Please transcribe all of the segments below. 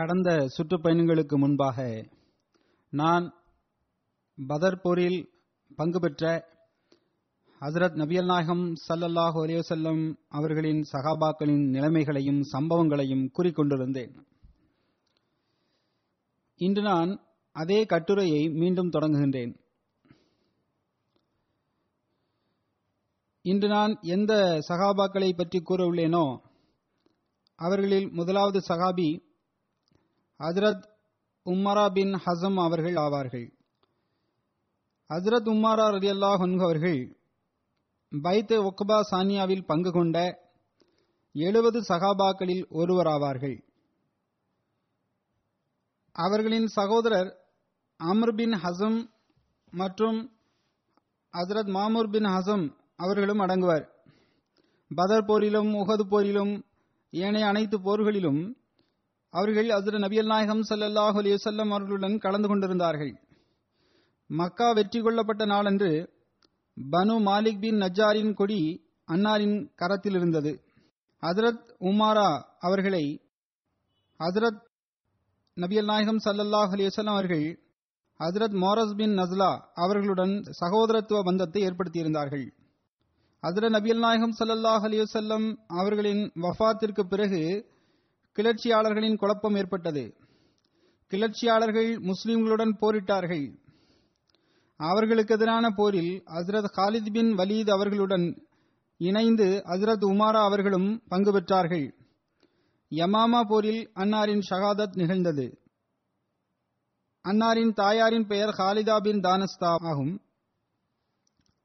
கடந்த சுற்றுப்பயணங்களுக்கு முன்பாக நான் பதர்பூரில் பங்கு பெற்ற ஹசரத் நபியல் நாயகம் சல்லல்லாஹ் அலையுசல்லம் அவர்களின் சகாபாக்களின் நிலைமைகளையும் சம்பவங்களையும் கூறிக்கொண்டிருந்தேன். இன்று நான் அதே கட்டுரையை மீண்டும் தொடங்குகின்றேன். இன்று நான் எந்த சகாபாக்களை பற்றி கூறவுள்ளேனோ அவர்களில் முதலாவது சகாபி ஹசரத் உம்மரா பின் ஹசம் அவர்கள் ஆவார்கள். ஹசரத் உம்மாரா ரதி அல்லாஹ் அவர்கள் பைத் ஒக்பா சானியாவில் பங்கு கொண்ட எழுபது சகாபாக்களில் ஒருவராவார்கள் அவர்களின் சகோதரர் அமர் பின் ஹசம் மற்றும் ஹசரத் மாமூர் பின் ஹசம் அவர்களும் அடங்குவர். பதர் போரிலும் உகது போரிலும் ஏனைய அனைத்து போர்களிலும் அவர்கள் அதிர நபியல் நாயகம் சல்லல்லாஹு அலிவசல்லம் அவர்களுடன் கலந்து கொண்டிருந்தார்கள். மக்கா வெற்றி கொள்ளப்பட்ட நாளன்று பனு மாலிக் பின் நஜாரின் கொடி அன்னாரின் கரத்தில் இருந்தது. ஹசரத் உமாரா அவர்களை ஹசரத் நபியல் நாயகம் சல்லல்லாஹ் அலிவசல்லம் அவர்கள் ஹசரத் மோரஸ் பின் நஸ்லா அவர்களுடன் சகோதரத்துவ பந்தத்தை ஏற்படுத்தியிருந்தார்கள். ஹசரத் நபியல் நாயகம் சல்லல்லாஹ் அலிவசல்லம் அவர்களின் வஃத்திற்கு பிறகு கிளர்ச்சியாளர்களின் குழப்பம் ஏற்பட்டது. கிளர்ச்சியாளர்கள் முஸ்லிம்களுடன் போரிட்டார்கள். அவர்களுக்கு எதிரான போரில் ஹசரத் ஹாலித் பின் வலீத் அவர்களுடன் இணைந்து ஹசரத் உமாரா அவர்களும் பங்கு பெற்றார்கள். யமாமா போரில் அன்னாரின் ஷகாதத் நிகழ்ந்தது. அன்னாரின் தாயாரின் பெயர் ஹாலிதா பின் தானஸ்தா ஆகும்.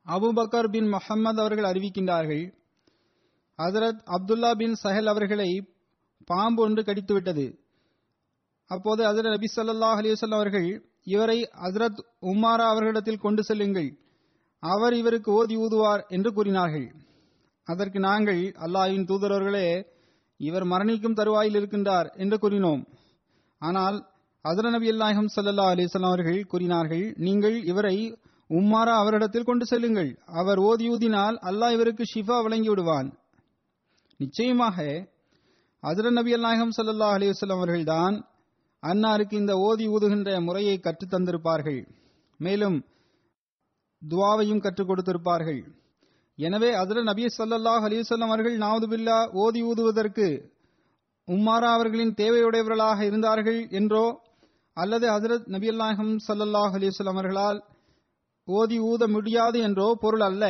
அபுபக்கர் பின் முஹம்மது அவர்கள் அறிவிக்கின்றார்கள். ஹசரத் அப்துல்லா பின் சஹல் அவர்களை பாம்பு ஒன்று கடித்துவிட்டது அப்போது ஹசரத் நபி சொல்லாஹ் அலிவசல்லம் அவர்கள் இவரை ஹசரத் உமாரா அவர்களிடத்தில் கொண்டு செல்லுங்கள். அவர் இவருக்கு ஓதி ஊதுவார் என்று கூறினார்கள். அதற்கு நாங்கள் அல்லாஹின் தூதரவர்களே இவர் மரணிக்கும் தருவாயில் இருக்கின்றார் என்று கூறினோம். ஆனால் ஹசர நபி அல்லாஹம் சல்லா அலிஸ்லாம் அவர்கள் கூறினார்கள் நீங்கள் இவரை உம்மாரா அவரிடத்தில் கொண்டு செல்லுங்கள். அவர் ஓதி ஊதினால் அல்லாஹ் இவருக்கு ஷிஃபா வழங்கி விடுவான். நிச்சயமாக ஹசர நபியல் நாயகம் சல்லா அலிவசல்லம் அவர்கள்தான் அன்னாருக்கு இந்த ஓதி ஊதுகின்ற முறையை கற்றுத் தந்திருப்பார்கள். மேலும் துவாவையும் கற்றுக் கொடுத்திருப்பார்கள். எனவே அதிர நபி சல்லாஹ் அலிவசல்லம் அவர்கள் நாவதுபில்லா ஓதி ஊதுவதற்கு உம்மாரா அவர்களின் தேவையுடையவர்களாக இருந்தார்கள் என்றோ அல்லது ஹசரத் நபி அல்லாஹம் சல்லாஹ் அலிவசல்லம் அவர்களால் ஓதி ஊத முடியாது என்றோ பொருள் அல்ல.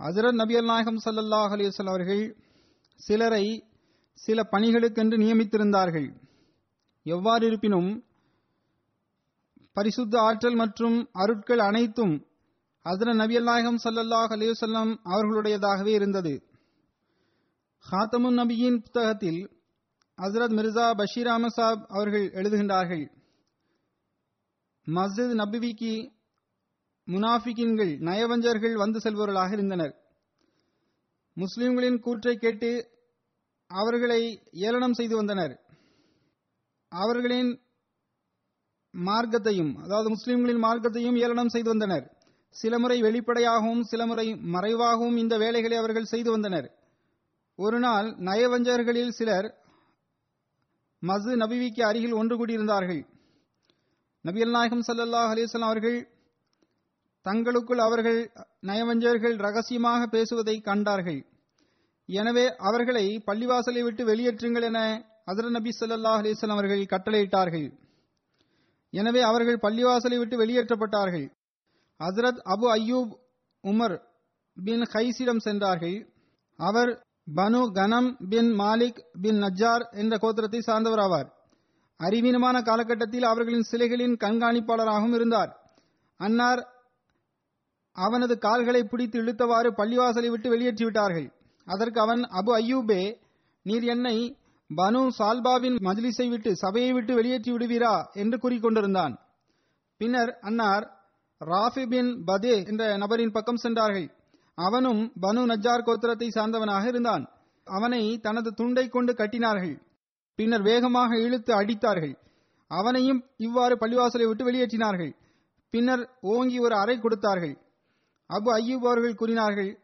ஹசரத் நபி நாயகம் சல்லாஹ் அலிவசல்லம் அவர்கள் சிலரை சில பணிகளுக்கென்று நியமித்திருந்தார்கள். எவ்வாறு இருப்பினும் பரிசுத்த ஆற்றல் மற்றும் அருட்கள் அனைத்தும் ஹசர நபி நாயகம் சல்லல்லாஹ் அவர்களுடையதாகவே இருந்தது. ஹாத்தமுன் நபியின் புத்தகத்தில் ஹசரத் மிர்சா பஷீர் அஹமத் சாப் அவர்கள் எழுதுகின்றார்கள் மஸ்ஜித் நபிவிக்கு முனாஃபிகின்கள் நயவஞ்சர்கள் வந்து செல்பவர்களாக இருந்தனர். முஸ்லிம்களின் கூற்றை கேட்டு அவர்களை ஏளனம் செய்து வந்தனர். அவர்களின் மார்க்கத்தையும் அதாவது முஸ்லிம்களின் மார்க்கத்தையும் ஏளனம் செய்து வந்தனர். சில முறை வெளிப்படையாகவும் சில முறை மறைவாகவும் இந்த வேலைகளை அவர்கள் செய்து வந்தனர். ஒரு நாள் நயவஞ்சகர்களில் சிலர் மசு நபிவிக்கு அருகில் ஒன்று கூடியிருந்தார்கள். நபியல் நாயகம் சல்லல்லாஹ் அலிஸ்லாம் அவர்கள் தங்களுக்குள் அவர்கள் நயவஞ்சகர்கள் ரகசியமாக பேசுவதை கண்டார்கள். எனவே அவர்களை பள்ளிவாசலை விட்டு வெளியேற்றுங்கள் என ஹசரத் நபி சொல்லா அலிஸ்லாம் அவர்கள் கட்டளையிட்டார்கள். எனவே அவர்கள் பள்ளிவாசலை விட்டு வெளியேற்றப்பட்டார்கள். Hazrat Abu Ayyub Umar bin ஹைசிடம் சென்றார்கள். அவர் பனு கனம் பின் மாலிக் பின் நஜ்ஜார் என்ற கோத்திரத்தை சார்ந்தவர் ஆவார் அறிவீனமான காலகட்டத்தில் அவர்களின் சிலைகளின் கண்காணிப்பாளராகவும் இருந்தார். அன்னார் அவனது கால்களை பிடித்து இழுத்தவாறு பள்ளிவாசலை விட்டு வெளியேற்றிவிட்டார்கள். அதற்கு அவன் அபு அய்யூபே நீர் என்னை பனு சால்பாவின் மஜ்லிஸை விட்டு சபையை விட்டு வெளியேற்றி விடுவீரா? என்று கூறிக்கொண்டிருந்தான் பின்னர் அன்னார் ராஃபி பின் பதே என்ற நபரின் பக்கம் சென்றார்கள். அவனும் பனு நஜ்ஜார் கோத்திரத்தை சார்ந்தவனாக இருந்தான். அவனை தனது துண்டை கொண்டு கட்டினார்கள். பின்னர் வேகமாக இழுத்து அடித்தார்கள். அவனையும் இவ்வாறு பள்ளிவாசலை விட்டு வெளியேற்றினார்கள். பின்னர் ஓங்கி ஒரு அறை கொடுத்தார்கள். அபு ஐயூப் அவர்கள் கூறினார்கள்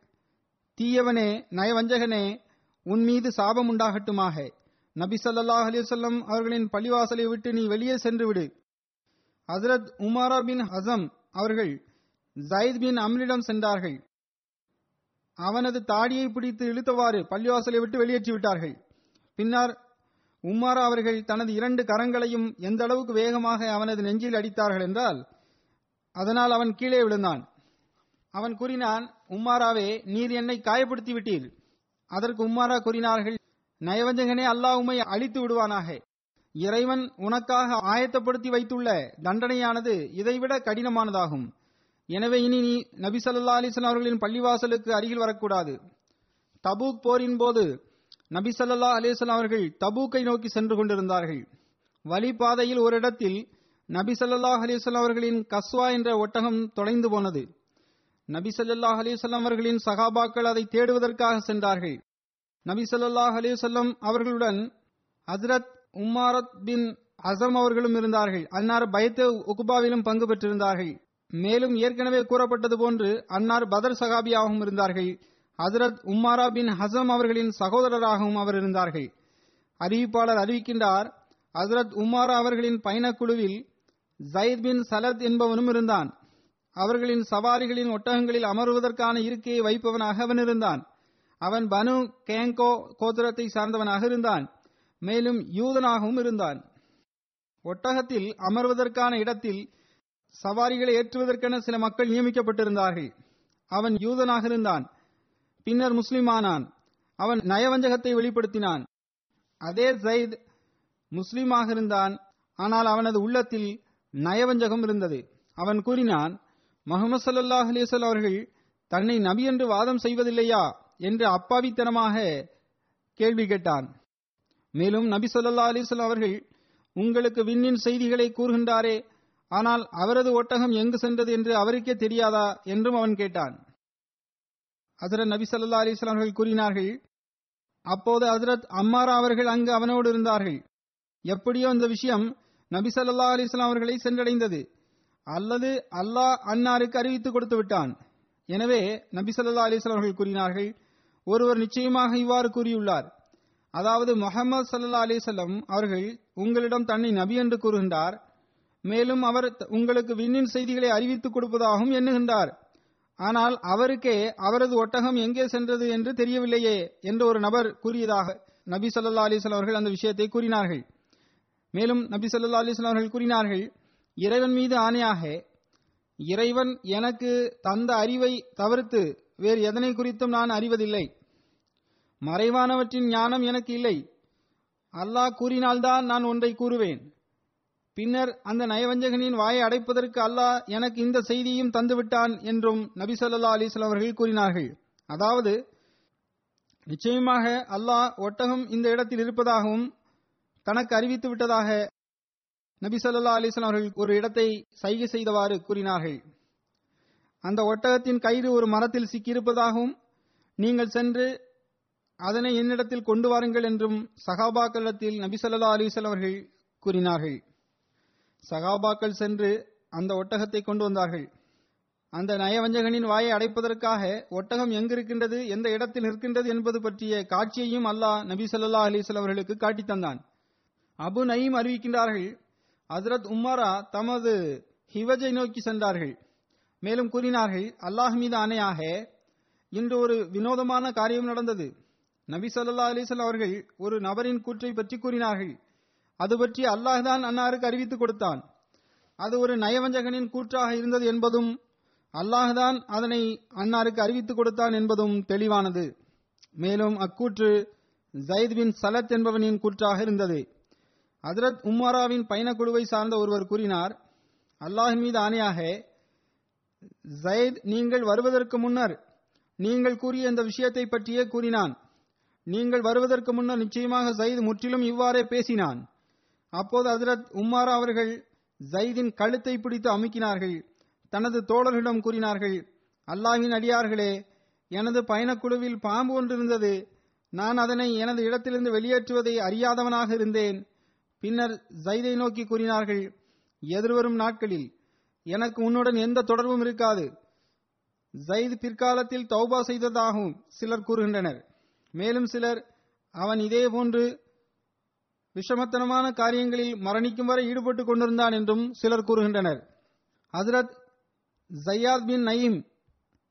தீயவனே நயவஞ்சகனே உன் மீது சாபம் உண்டாகட்டுமாக. நபி சல்லாஹ் அலிசல்லம் அவர்களின் பள்ளிவாசலை விட்டு நீ வெளியே சென்று விடு. ஹசரத் உமாரா பின் ஹசம் அவர்கள் ஜயத் பின் அம்ரிடம் சென்றார்கள். அவனது தாடியை பிடித்து இழுத்தவாறு பள்ளிவாசலை விட்டு வெளியேற்றி விட்டார்கள். பின்னர் உமாரா அவர்கள் தனது இரண்டு கரங்களையும் எந்த அளவுக்கு வேகமாக அவனது நெஞ்சில் அடித்தார்கள் என்றால் அதனால் அவன் கீழே விழுந்தான். அவன் கூறினான் உம்மாராவே நீர் என்னை காயப்படுத்தி விட்டீர் அதற்கு உம்மாரா கூறினார்கள் நயவஞ்சகனே அல்லாஹ் உம்மை அழித்து விடுவானாக. இறைவன் உனக்காக ஆயத்தப்படுத்தி வைத்துள்ள தண்டனையானது இதைவிட கடினமானதாகும். எனவே இனி நீ நபி சல்லா அலிஸ்லாம் அவர்களின் பள்ளிவாசலுக்கு அருகில் வரக்கூடாது. தபூக் போரின் போது நபி சல்லா அலிஸ்லாம் அவர்கள் தபூக்கை நோக்கி சென்று கொண்டிருந்தார்கள். வழிபாதையில் ஒரு இடத்தில் நபி சல்லாஹ் அலிஸ்லாம் அவர்களின் கஸ்வா என்ற ஒட்டகம் தொலைந்து போனது. நபி ஸல்லல்லாஹு அலைஹி அவர்களின் சகாபாக்கள் அதை தேடுவதற்காக சென்றார்கள். நபி ஸல்லல்லாஹு அலைஹி அவர்களுடன் ஹசரத் உம்மாரத் பின் அசம் அவர்களும் இருந்தார்கள். அன்னார் பயத்து உகுபாவிலும் பங்கு பெற்றிருந்தார்கள். மேலும் ஏற்கனவே கூறப்பட்டது போன்று அன்னார் பதர் சகாபியாகவும் இருந்தார்கள். ஹசரத் உம்மாரா பின் ஹசம் அவர்களின் சகோதரராகவும் அவர் இருந்தார்கள். அறிவிப்பாளர் அறிவிக்கின்றார் ஹசரத் உமாரா அவர்களின் பயணக்குழுவில் ஜயத் பின் சலத் என்பவனும் இருந்தான். அவர்களின் சவாரிகளின் ஒட்டகங்களில் அமர்வதற்கான இருக்கையை வைப்பவனாக அவன் இருந்தான். அவன் பனு கேங்கோ கோத்திரத்தை சார்ந்தவனாக இருந்தான். மேலும் யூதனாகவும் இருந்தான். ஒட்டகத்தில் அமர்வதற்கான இடத்தில் சவாரிகளை ஏற்றுவதற்கென சில மக்கள் நியமிக்கப்பட்டிருந்தார்கள். அவன் யூதனாக இருந்தான். பின்னர் முஸ்லிமானான் அவன் நயவஞ்சகத்தை வெளிப்படுத்தினான். அதே ஜயித் முஸ்லிமாக இருந்தான். ஆனால் அவனது உள்ளத்தில் நயவஞ்சகம் இருந்தது. அவன் கூறினான் முகமது சல்லாஹ் அலிசல் அவர்கள் தன்னை நபி என்று வாதம் செய்வதில்லையா என்று அப்பாவித்தனமாக கேள்வி கேட்டான். மேலும் நபி சொல்லா அலிசல் அவர்கள் உங்களுக்கு விண்ணின் செய்திகளை கூறுகின்றாரே ஆனால் அவரது ஒட்டகம் எங்கு சென்றது என்று அவருக்கே தெரியாதா? என்றும் அவன் கேட்டான். ஹசரத் நபி சல்லா அலிஸ்லாம் அவர்கள் கூறினார்கள் அப்போது ஹசரத் அம்மாரா அவர்கள் அங்கு அவனோடு இருந்தார்கள். எப்படியோ இந்த விஷயம் நபி சல்லா அலிஸ்லாம் அவர்களை சென்றடைந்தது. அல்லது அல்லாஹ் அன்னாருக்கு அறிவித்து கொடுத்து விட்டான். எனவே நபி சொல்லா அலிஸ்லாம் அவர்கள் கூறினார்கள் ஒருவர் நிச்சயமாக இவ்வாறு கூறியுள்ளார். அதாவது முகமது சல்லா அலிசல்லம் அவர்கள் உங்களிடம் தன்னை நபி என்று கூறுகின்றார் மேலும் அவர் உங்களுக்கு விண்ணின் செய்திகளை அறிவித்துக் கொடுப்பதாகவும் எண்ணுகின்றார். ஆனால் அவருக்கே அவரது ஒட்டகம் எங்கே சென்றது என்று தெரியவில்லையே என்று ஒரு நபர் கூறியதாக நபி சொல்லா அலிஸ்லாம் அவர்கள் அந்த விஷயத்தை கூறினார்கள். மேலும் நபி சொல்லா அலிஸ்லாம் அவர்கள் கூறினார்கள் இறைவன் மீது ஆணையாக இறைவன் எனக்கு தந்த அறிவை தவிர்த்து வேறு எதனை குறித்தும் நான் அறிவதில்லை. மறைவானவற்றின் ஞானம் எனக்கு இல்லை. அல்லாஹ் கூறினால்தான் நான் ஒன்றை கூறுவேன். பின்னர் அந்த நயவஞ்சகனின் வாயை அடைப்பதற்கு அல்லாஹ் எனக்கு இந்த செய்தியும் தந்துவிட்டான் என்றும் நபி சொல்லா அலிஸ்லாம் அவர்கள் கூறினார்கள். அதாவது நிச்சயமாக அல்லாஹ் ஒட்டகம் இந்த இடத்தில் இருப்பதாகவும் தனக்கு அறிவித்து விட்டதாக நபி ஸல்லல்லாஹு அலிஸ்லாம் அவர்கள் ஒரு இடத்தை சைகை செய்தவாறு கூறினார்கள். அந்த ஒட்டகத்தின் கயிறு ஒரு மரத்தில் சிக்கியிருப்பதாகவும் நீங்கள் சென்று அதனை என்னிடத்தில் கொண்டு வாருங்கள் என்றும் சகாபாக்களிடத்தில் நபி ஸல்லல்லாஹு அலிஸ்லாம் அவர்கள் கூறினார்கள். சகாபாக்கள் சென்று அந்த ஒட்டகத்தை கொண்டு வந்தார்கள். அந்த நயவஞ்சகனின் வாயை அடைப்பதற்காக ஒட்டகம் எங்கிருக்கின்றது எந்த இடத்தில் நிற்கின்றது என்பது பற்றிய காட்சியையும் அல்லாஹ் நபி சொல்லா அலைஹி அவர்களுக்கு காட்டித் தந்தான். அபு நயீம் அறிவிக்கின்றார்கள் ஹஜ்ரத் உம்மரா தமது ஹிவஜை நோக்கி சென்றார்கள். மேலும் கூறினார்கள் அல்லாஹ் மீது ஆணையாக இன்று ஒரு வினோதமான காரியம் நடந்தது. நபி ஸல்லல்லாஹு அலிசல் அவர்கள் ஒரு நபரின் கூற்றை பற்றி கூறினார்கள். அது பற்றி அல்லாஹ் தான் அன்னாருக்கு அறிவித்துக் கொடுத்தான். அது ஒரு நயவஞ்சகனின் கூற்றாக இருந்தது என்பதும் அல்லாஹ்தான் அதனை அன்னாருக்கு அறிவித்துக் கொடுத்தான் என்பதும் தெளிவானது. மேலும் அக்கூற்று ஜயித் பின் சலத் என்பவனின் கூற்றாக இருந்தது. ஹஜ்ரத் உம்மாராவின் பயணக்குழுவை சார்ந்த ஒருவர் கூறினார் அல்லாஹ் மீது ஆணையாக ஜயத் நீங்கள் வருவதற்கு முன்னர் நீங்கள் கூறிய இந்த விஷயத்தை பற்றியே கூறினான். நீங்கள் வருவதற்கு முன்னர் நிச்சயமாக ஜயித் முற்றிலும் இவ்வாறே பேசினான். அப்போது ஹஜ்ரத் உம்மாரா அவர்கள் ஜயிதின் கழுத்தை பிடித்து அமுக்கினார்கள். தனது தோழர்களிடம் கூறினார்கள் அல்லாஹின் அடியார்களே எனது பயணக்குழுவில் பாம்பு ஒன்று இருந்தது. நான் அதனை எனது இடத்திலிருந்து வெளியேற்றுவதை அறியாதவனாக இருந்தேன். பின்னர் ஜைதை நோக்கி கூறினார்கள் எதிர்வரும் நாட்களில் எனக்கு உன்னுடன் எந்த தொடர்பும் இருக்காது. ஜயித் பிற்காலத்தில் தௌபா செய்ததாகவும் சிலர் கூறுகின்றனர். மேலும் சிலர் அவன் இதே போன்று விஷமத்தனமான காரியங்களில் மரணிக்கும் வரை ஈடுபட்டுக் கொண்டிருந்தான் என்றும் சிலர் கூறுகின்றனர். ஹசரத் ஜையாத் பின் நயீம்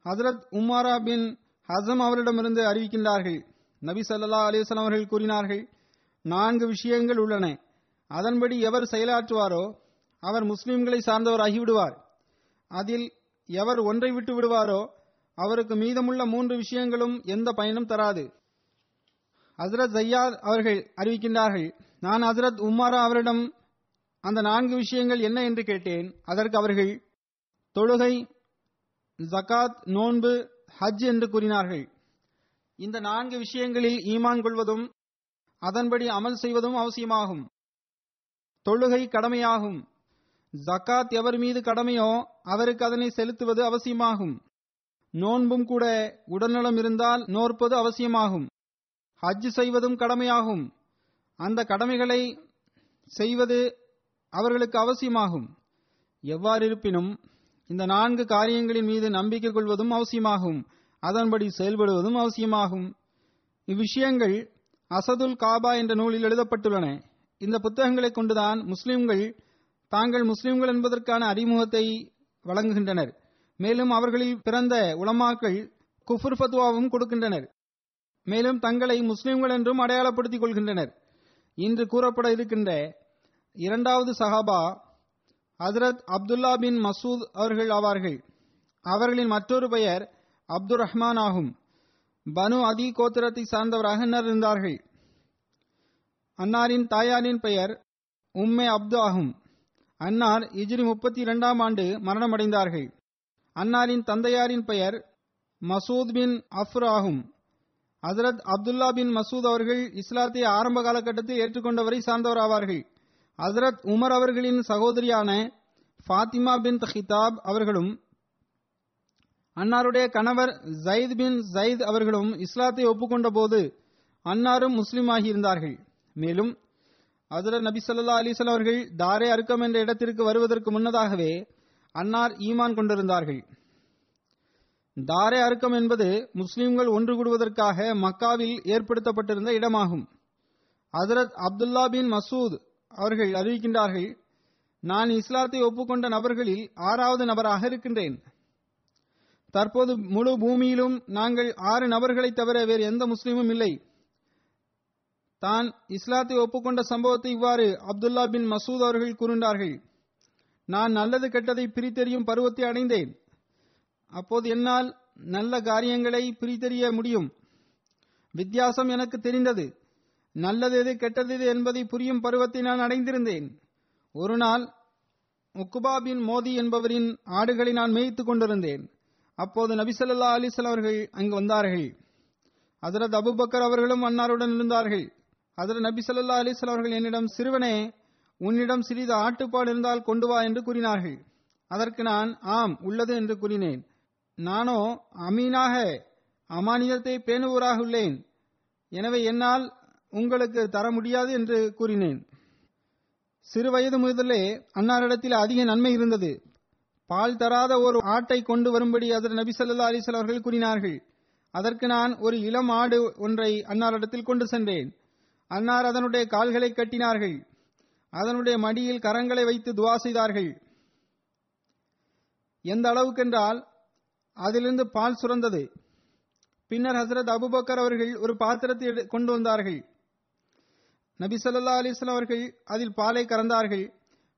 ஹசரத் உமாரா பின் ஹசம் அவரிடமிருந்து அறிவிக்கின்றார்கள். நபி சல்லா அலைஹி அவர்கள் கூறினார்கள் நான்கு விஷயங்கள் உள்ளன. அதன்படி எவர் செயலாற்றுவாரோ அவர் முஸ்லிம்களை சார்ந்தவர் ஆகிவிடுவார். அதில் எவர் ஒன்றை விட்டு விடுவாரோ அவருக்கு மீதமுள்ள மூன்று விஷயங்களும் எந்த பயனும் தராது. ஹசரத் ஜையாத் அவர்கள் அறிவிக்கின்றார்கள் நான் ஹசரத் உம்மாரா அவரிடம் அந்த நான்கு விஷயங்கள் என்ன என்று கேட்டேன். அதற்கு அவர்கள் தொழுகை ஜகாத் நோன்பு ஹஜ் என்று கூறினார்கள். இந்த நான்கு விஷயங்களில் ஈமான் கொள்வதும் அதன்படி அமல் செய்வதும் அவசியமாகும். தொழுகை கடமையாகும். ஜக்காத் எவர் மீது கடமையோ அவருக்கு அதனை செலுத்துவது அவசியமாகும். நோன்பும் கூட உடல்நலம் இருந்தால் நோற்பது அவசியமாகும். ஹஜ் செய்வதும் கடமையாகும். அந்த கடமைகளை செய்வது அவர்களுக்கு அவசியமாகும். எவ்வாறு இருப்பினும் இந்த நான்கு காரியங்களின் மீது நம்பிக்கை கொள்வதும் அவசியமாகும். அதன்படி செயல்படுவதும் அவசியமாகும். இவ்விஷயங்கள் அசதுல் காபா என்ற நூலில் எழுதப்பட்டுள்ளன. இந்த புத்தகங்களை கொண்டுதான் முஸ்லிம்கள் தாங்கள் முஸ்லிம்கள் என்பதற்கான அறிமுகத்தை வழங்குகின்றனர். மேலும் அவர்களில் பிறந்த உலமாக்கள் குஃபுர் ஃபத்வாவும் கொடுக்கின்றனர். மேலும் தங்களை முஸ்லிம்கள் என்றும் அடையாளப்படுத்திக் கொள்கின்றனர். இன்று கூறப்பட இருக்கின்ற இரண்டாவது சஹாபா ஹசரத் அப்துல்லா பின் மசூத் அவர்கள் ஆவார்கள். அவர்களின் மற்றொரு பெயர் அப்துர் ரஹ்மான் ஆகும். பனு அதி கோத்திரத்தை சார்ந்தவராக இருந்தார்கள் அன்னாரின் தாயாரின் பெயர் உம்மே அப்து ஆகும். அன்னார் இஜ்ரி முப்பத்தி இரண்டாம் ஆண்டு மரணமடைந்தார்கள். அன்னாரின் தந்தையாரின் பெயர் மசூத் பின் அஃப்ர் ஆகும். ஹசரத் அப்துல்லா பின் மசூத் அவர்கள் இஸ்லாத்தை ஆரம்ப காலகட்டத்தில் ஏற்றுக்கொண்டவரை சார்ந்தவர் ஆவார்கள். ஹசரத் உமர் அவர்களின் சகோதரியான ஃபாத்திமா பின் ஹிதாப் அவர்களும் அன்னாருடைய கணவர் ஜயித் பின் ஜயித் அவர்களும் இஸ்லாத்தை ஒப்புக்கொண்ட போது அன்னாரும் முஸ்லீம் ஆகியிருந்தார்கள் மேலும் ஹசரத் நபி சொல்லா அலிசல் அவர்கள் தாரே அருக்கம் என்ற இடத்திற்கு வருவதற்கு முன்னதாகவே அன்னார் ஈமான் கொண்டிருந்தார்கள். தாரே அருக்கம் என்பது முஸ்லிம்கள் ஒன்று கூடுவதற்காக மக்காவில் ஏற்படுத்தப்பட்டிருந்த இடமாகும். ஹசரத் அப்துல்லா பின் மசூத் அவர்கள் அறிவிக்கின்றார்கள் நான் இஸ்லாத்தை ஒப்புக்கொண்ட நபர்களில் ஆறாவது நபராக இருக்கின்றேன். தற்போது முழு பூமியிலும் நாங்கள் ஆறு நபர்களை தவிர வேறு எந்த முஸ்லீமும் இல்லை. தான் இஸ்லாத்தை ஒப்புக்கொண்ட சம்பவத்தை இவ்வாறு அப்துல்லா பின் மசூத் அவர்கள் கூறினார்கள் நான் நல்லது கெட்டதை பிரித்தெறியும் பருவத்தை அடைந்தேன். அப்போது என்னால் நல்ல காரியங்களை பிரித்தெறிய முடியும். வித்தியாசம் எனக்கு தெரிந்தது. நல்லது எது கெட்டது எது என்பதை புரியும் பருவத்தை நான் அடைந்திருந்தேன். ஒரு நாள் முக்குபா பின் மோதி என்பவரின் ஆடுகளை நான் மேய்த்துக் கொண்டிருந்தேன். அப்போது நபிசல்லா அலிசல் அவர்கள் அங்கு வந்தார்கள். ஹசரத் அபுபக்கர் அவர்களும் அன்னாருடன் இருந்தார்கள். அதில் நபி சல்லா அலைஹி அவர்கள் என்னிடம் சிறுவனே உன்னிடம் சிறிது ஆட்டுப்பால் இருந்தால் கொண்டு வா என்று கூறினார்கள். அதற்கு நான் ஆம் உள்ளது என்று கூறினேன். நானோ அமீனாக அமானியத்தை பேணுவோராக உள்ளேன். எனவே என்னால் உங்களுக்கு தர முடியாது என்று கூறினேன். சிறு வயது முதலே அன்னாரிடத்தில் அதிக நன்மை இருந்தது. பால் தராத ஒரு ஆட்டை கொண்டு வரும்படி அதர் நபி சல்லா அலைஹி அவர்கள் கூறினார்கள். அதற்கு நான் ஒரு இளம் ஆடு ஒன்றை அன்னாரிடத்தில் கொண்டு சென்றேன். அன்னார் அதனுடைய கால்களை கட்டினார்கள். அதனுடைய மடியில் கரங்களை வைத்து துவா செய்தார்கள். எந்த அளவுக்கென்றால் அதிலிருந்து பால் சுரந்தது. பின்னர் ஹசரத் அபுபக்கர் அவர்கள் ஒரு பாத்திரத்தை எடு- கொண்டு வந்தார்கள். நபி சொல்லா அலிஸ்லாம் அவர்கள் அதில் பாலை கறந்தார்கள்.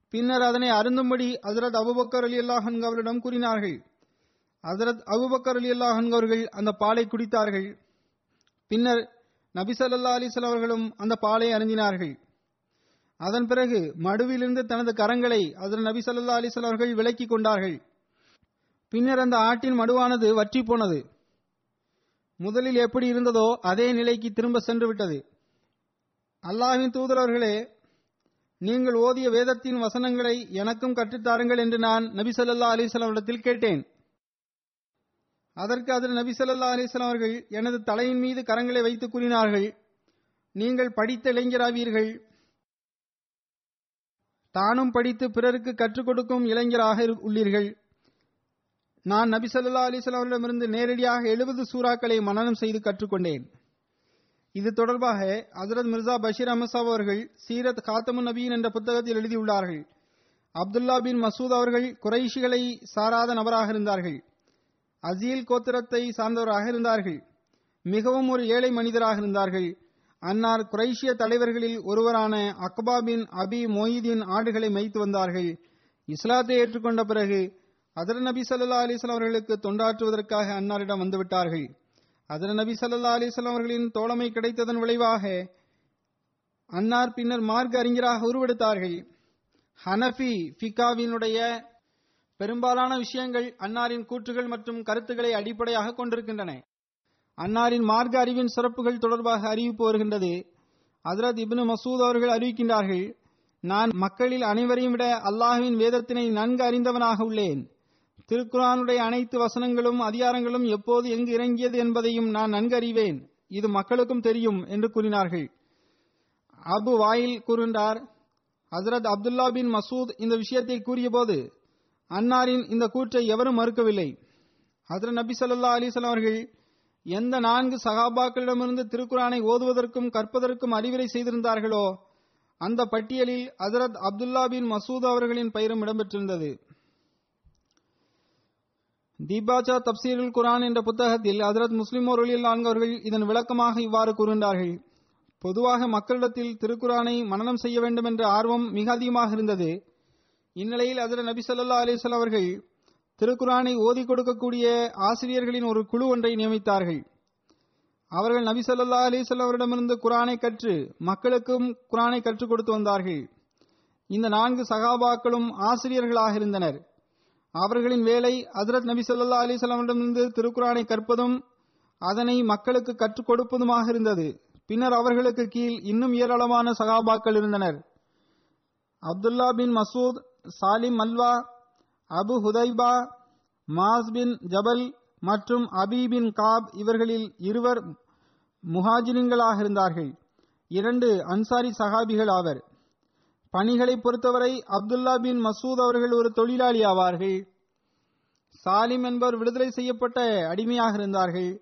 பின்னர் அதனை அருந்தும்படி ஹசரத் அபுபக்கர் அலி அல்லாஹ் அவர்களிடம் கூறினார்கள். ஹசரத் அபுபக்கர் அலி அல்லாஹ் அவர்கள் அந்த பாலை குடித்தார்கள். பின்னர் நபிசல்லா ஸல்லல்லாஹு அவர்களும் அந்த பாலை அருந்தினார்கள் அதன் பிறகு மடுவிலிருந்து தனது கரங்களை அதில் நபி ஸல்லல்லாஹு அலைஹி அவர்கள் விலக்கிக் கொண்டார்கள். பின்னர் அந்த ஆட்டின் மடுவானது வற்றி போனது. முதலில் எப்படி இருந்ததோ அதே நிலைக்கு திரும்ப சென்று விட்டது. அல்லாஹின் தூதரவர்களே நீங்கள் ஓதிய வேதத்தின் வசனங்களை எனக்கும் கற்றுத்தாருங்கள் என்று நான் நபி சொல்லா அலைஹி இடத்தில் கேட்டேன். அதற்கு அதில் நபி சொல்லா அலிஸ்லாம் அவர்கள் எனது தலையின் மீது கரங்களை வைத்து கூறினார்கள். நீங்கள் படித்த இளைஞராவீர்கள். தானும் படித்து பிறருக்கு கற்றுக் கொடுக்கும் இளைஞராக உள்ளீர்கள். நான் நபி சொல்லா அலைஹி அவர்களிடமிருந்து நேரடியாக எழுபது சூறாக்களை மனனம் செய்து கற்றுக்கொண்டேன் இது தொடர்பாக ஹசரத் மிர்சா பஷீர் அமசாப் அவர்கள் சீரத் காத்தமு நபீன் என்ற புத்தகத்தில் எழுதியுள்ளார்கள். அப்துல்லா பின் மசூத் அவர்கள் குறைஷிகளை சாராத நபராக இருந்தார்கள். அசீல் கோத்திரத்தை சார்ந்தவராக இருந்தார்கள். மிகவும் ஒரு ஏழை மனிதராக இருந்தார்கள். அன்னார் குறைஷிய தலைவர்களில் ஒருவரான அக்பா பின் அபி மொய்தீன் ஆடுகளை மைத்து வந்தார்கள். இஸ்லாத்தை ஏற்றுக்கொண்ட பிறகு அதர நபி சல்லா அலிஸ்லாம் அவர்களுக்கு தொண்டாற்றுவதற்காக அன்னாரிடம் வந்துவிட்டார்கள் அதர நபி சல்லா அலிஸ்லாம் அவர்களின் தோழமை கிடைத்ததன் விளைவாக அன்னார் பின்னர் மார்க் அறிஞராக உருவெடுத்தார்கள். ஹனஃபி ஃபிகாவினுடைய பெரும்பாலான விஷயங்கள் அன்னாரின் கூற்றுகள் மற்றும் கருத்துக்களை அடிப்படையாக கொண்டிருக்கின்றன. அன்னாரின் மார்க்க அறிவின் சிறப்புகள் தொடர்பாக அறிவிப்பு வருகின்றது. ஹசரத் இப்னு மசூத் அவர்கள் அறிவிக்கின்றார்கள் நான் மக்களில் அனைவரையும் விட அல்லாஹுவின் வேதத்தினை நன்கு அறிந்தவனாக உள்ளேன். திருக்குரானுடைய அனைத்து வசனங்களும் அதிகாரங்களும் எப்போது எங்கு இறங்கியது என்பதையும் நான் நன்கு அறிவேன். இது மக்களுக்கும் தெரியும் என்று கூறினார்கள். அபு வாயில் கூறுகின்றார் ஹசரத் அப்துல்லா பின் மசூத் இந்த விஷயத்தை கூறியபோது அன்னாரின் இந்த கூற்றை எவரும் மறுக்கவில்லை. ஹசரத் நபி ஸல்லல்லாஹு அலைஹி அவர்கள் எந்த நான்கு சகாபாக்களிடமிருந்து திருக்குரானை ஓதுவதற்கும் கற்பதற்கும் அறிவுரை செய்திருந்தார்களோ அந்த பட்டியலில் ஹசரத் அப்துல்லா பின் மசூத் அவர்களின் பெயரும் இடம்பெற்றிருந்தது. தீபாச்சா தப்சீருல் குரான் என்ற புத்தகத்தில் ஹசரத் முஸ்லிம் அவர்களில் அவர்கள் இதன் விளக்கமாக இவ்வாறு கூறுகின்றார்கள். பொதுவாக மக்களிடத்தில் திருக்குரானை மனனம் செய்ய வேண்டும் என்ற ஆர்வம் மிக அதிகமாக இருந்தது. இந்நிலையில் அதிர நபி ஸல்லல்லாஹு அலைஹி அவர்கள் திருக்குரானை ஓதி கொடுக்கக்கூடிய ஆசிரியர்களின் ஒரு குழு ஒன்றை நியமித்தார்கள். அவர்கள் நபி ஸல்லல்லாஹு அலைஹி அவரிடமிருந்து குரானை கற்று மக்களுக்கும் குரானை கற்றுக் கொடுத்து வந்தார்கள். இந்த நான்கு சகாபாக்களும் ஆசிரியர்களாக இருந்தனர். அவர்களின் வேலை ஹசரத் நபி சொல்லா அலைஹி திருக்குரானை கற்பதும் அதனை மக்களுக்கு கற்றுக் கொடுப்பதுமாக இருந்தது. பின்னர் அவர்களுக்கு கீழ் இன்னும் ஏராளமான சகாபாக்கள் இருந்தனர். Abdullah bin Masood Salim halwa Abu Hudhaifa Muaz bin Jabal மற்றும் அபி பின் காப் இவர்களில் இருவர் முஹாஜிரின்களாக இருந்தார்கள். இரண்டு அன்சாரி சஹாபிகள் ஆவர். பணிகளை பொறுத்தவரை அப்துல்லா பின் மசூத் அவர்கள் ஒரு தொழிலாளி ஆவார்கள். சாலிம் என்பவர் விடுதலை செய்யப்பட்ட அடிமையாக இருந்தார்கள்.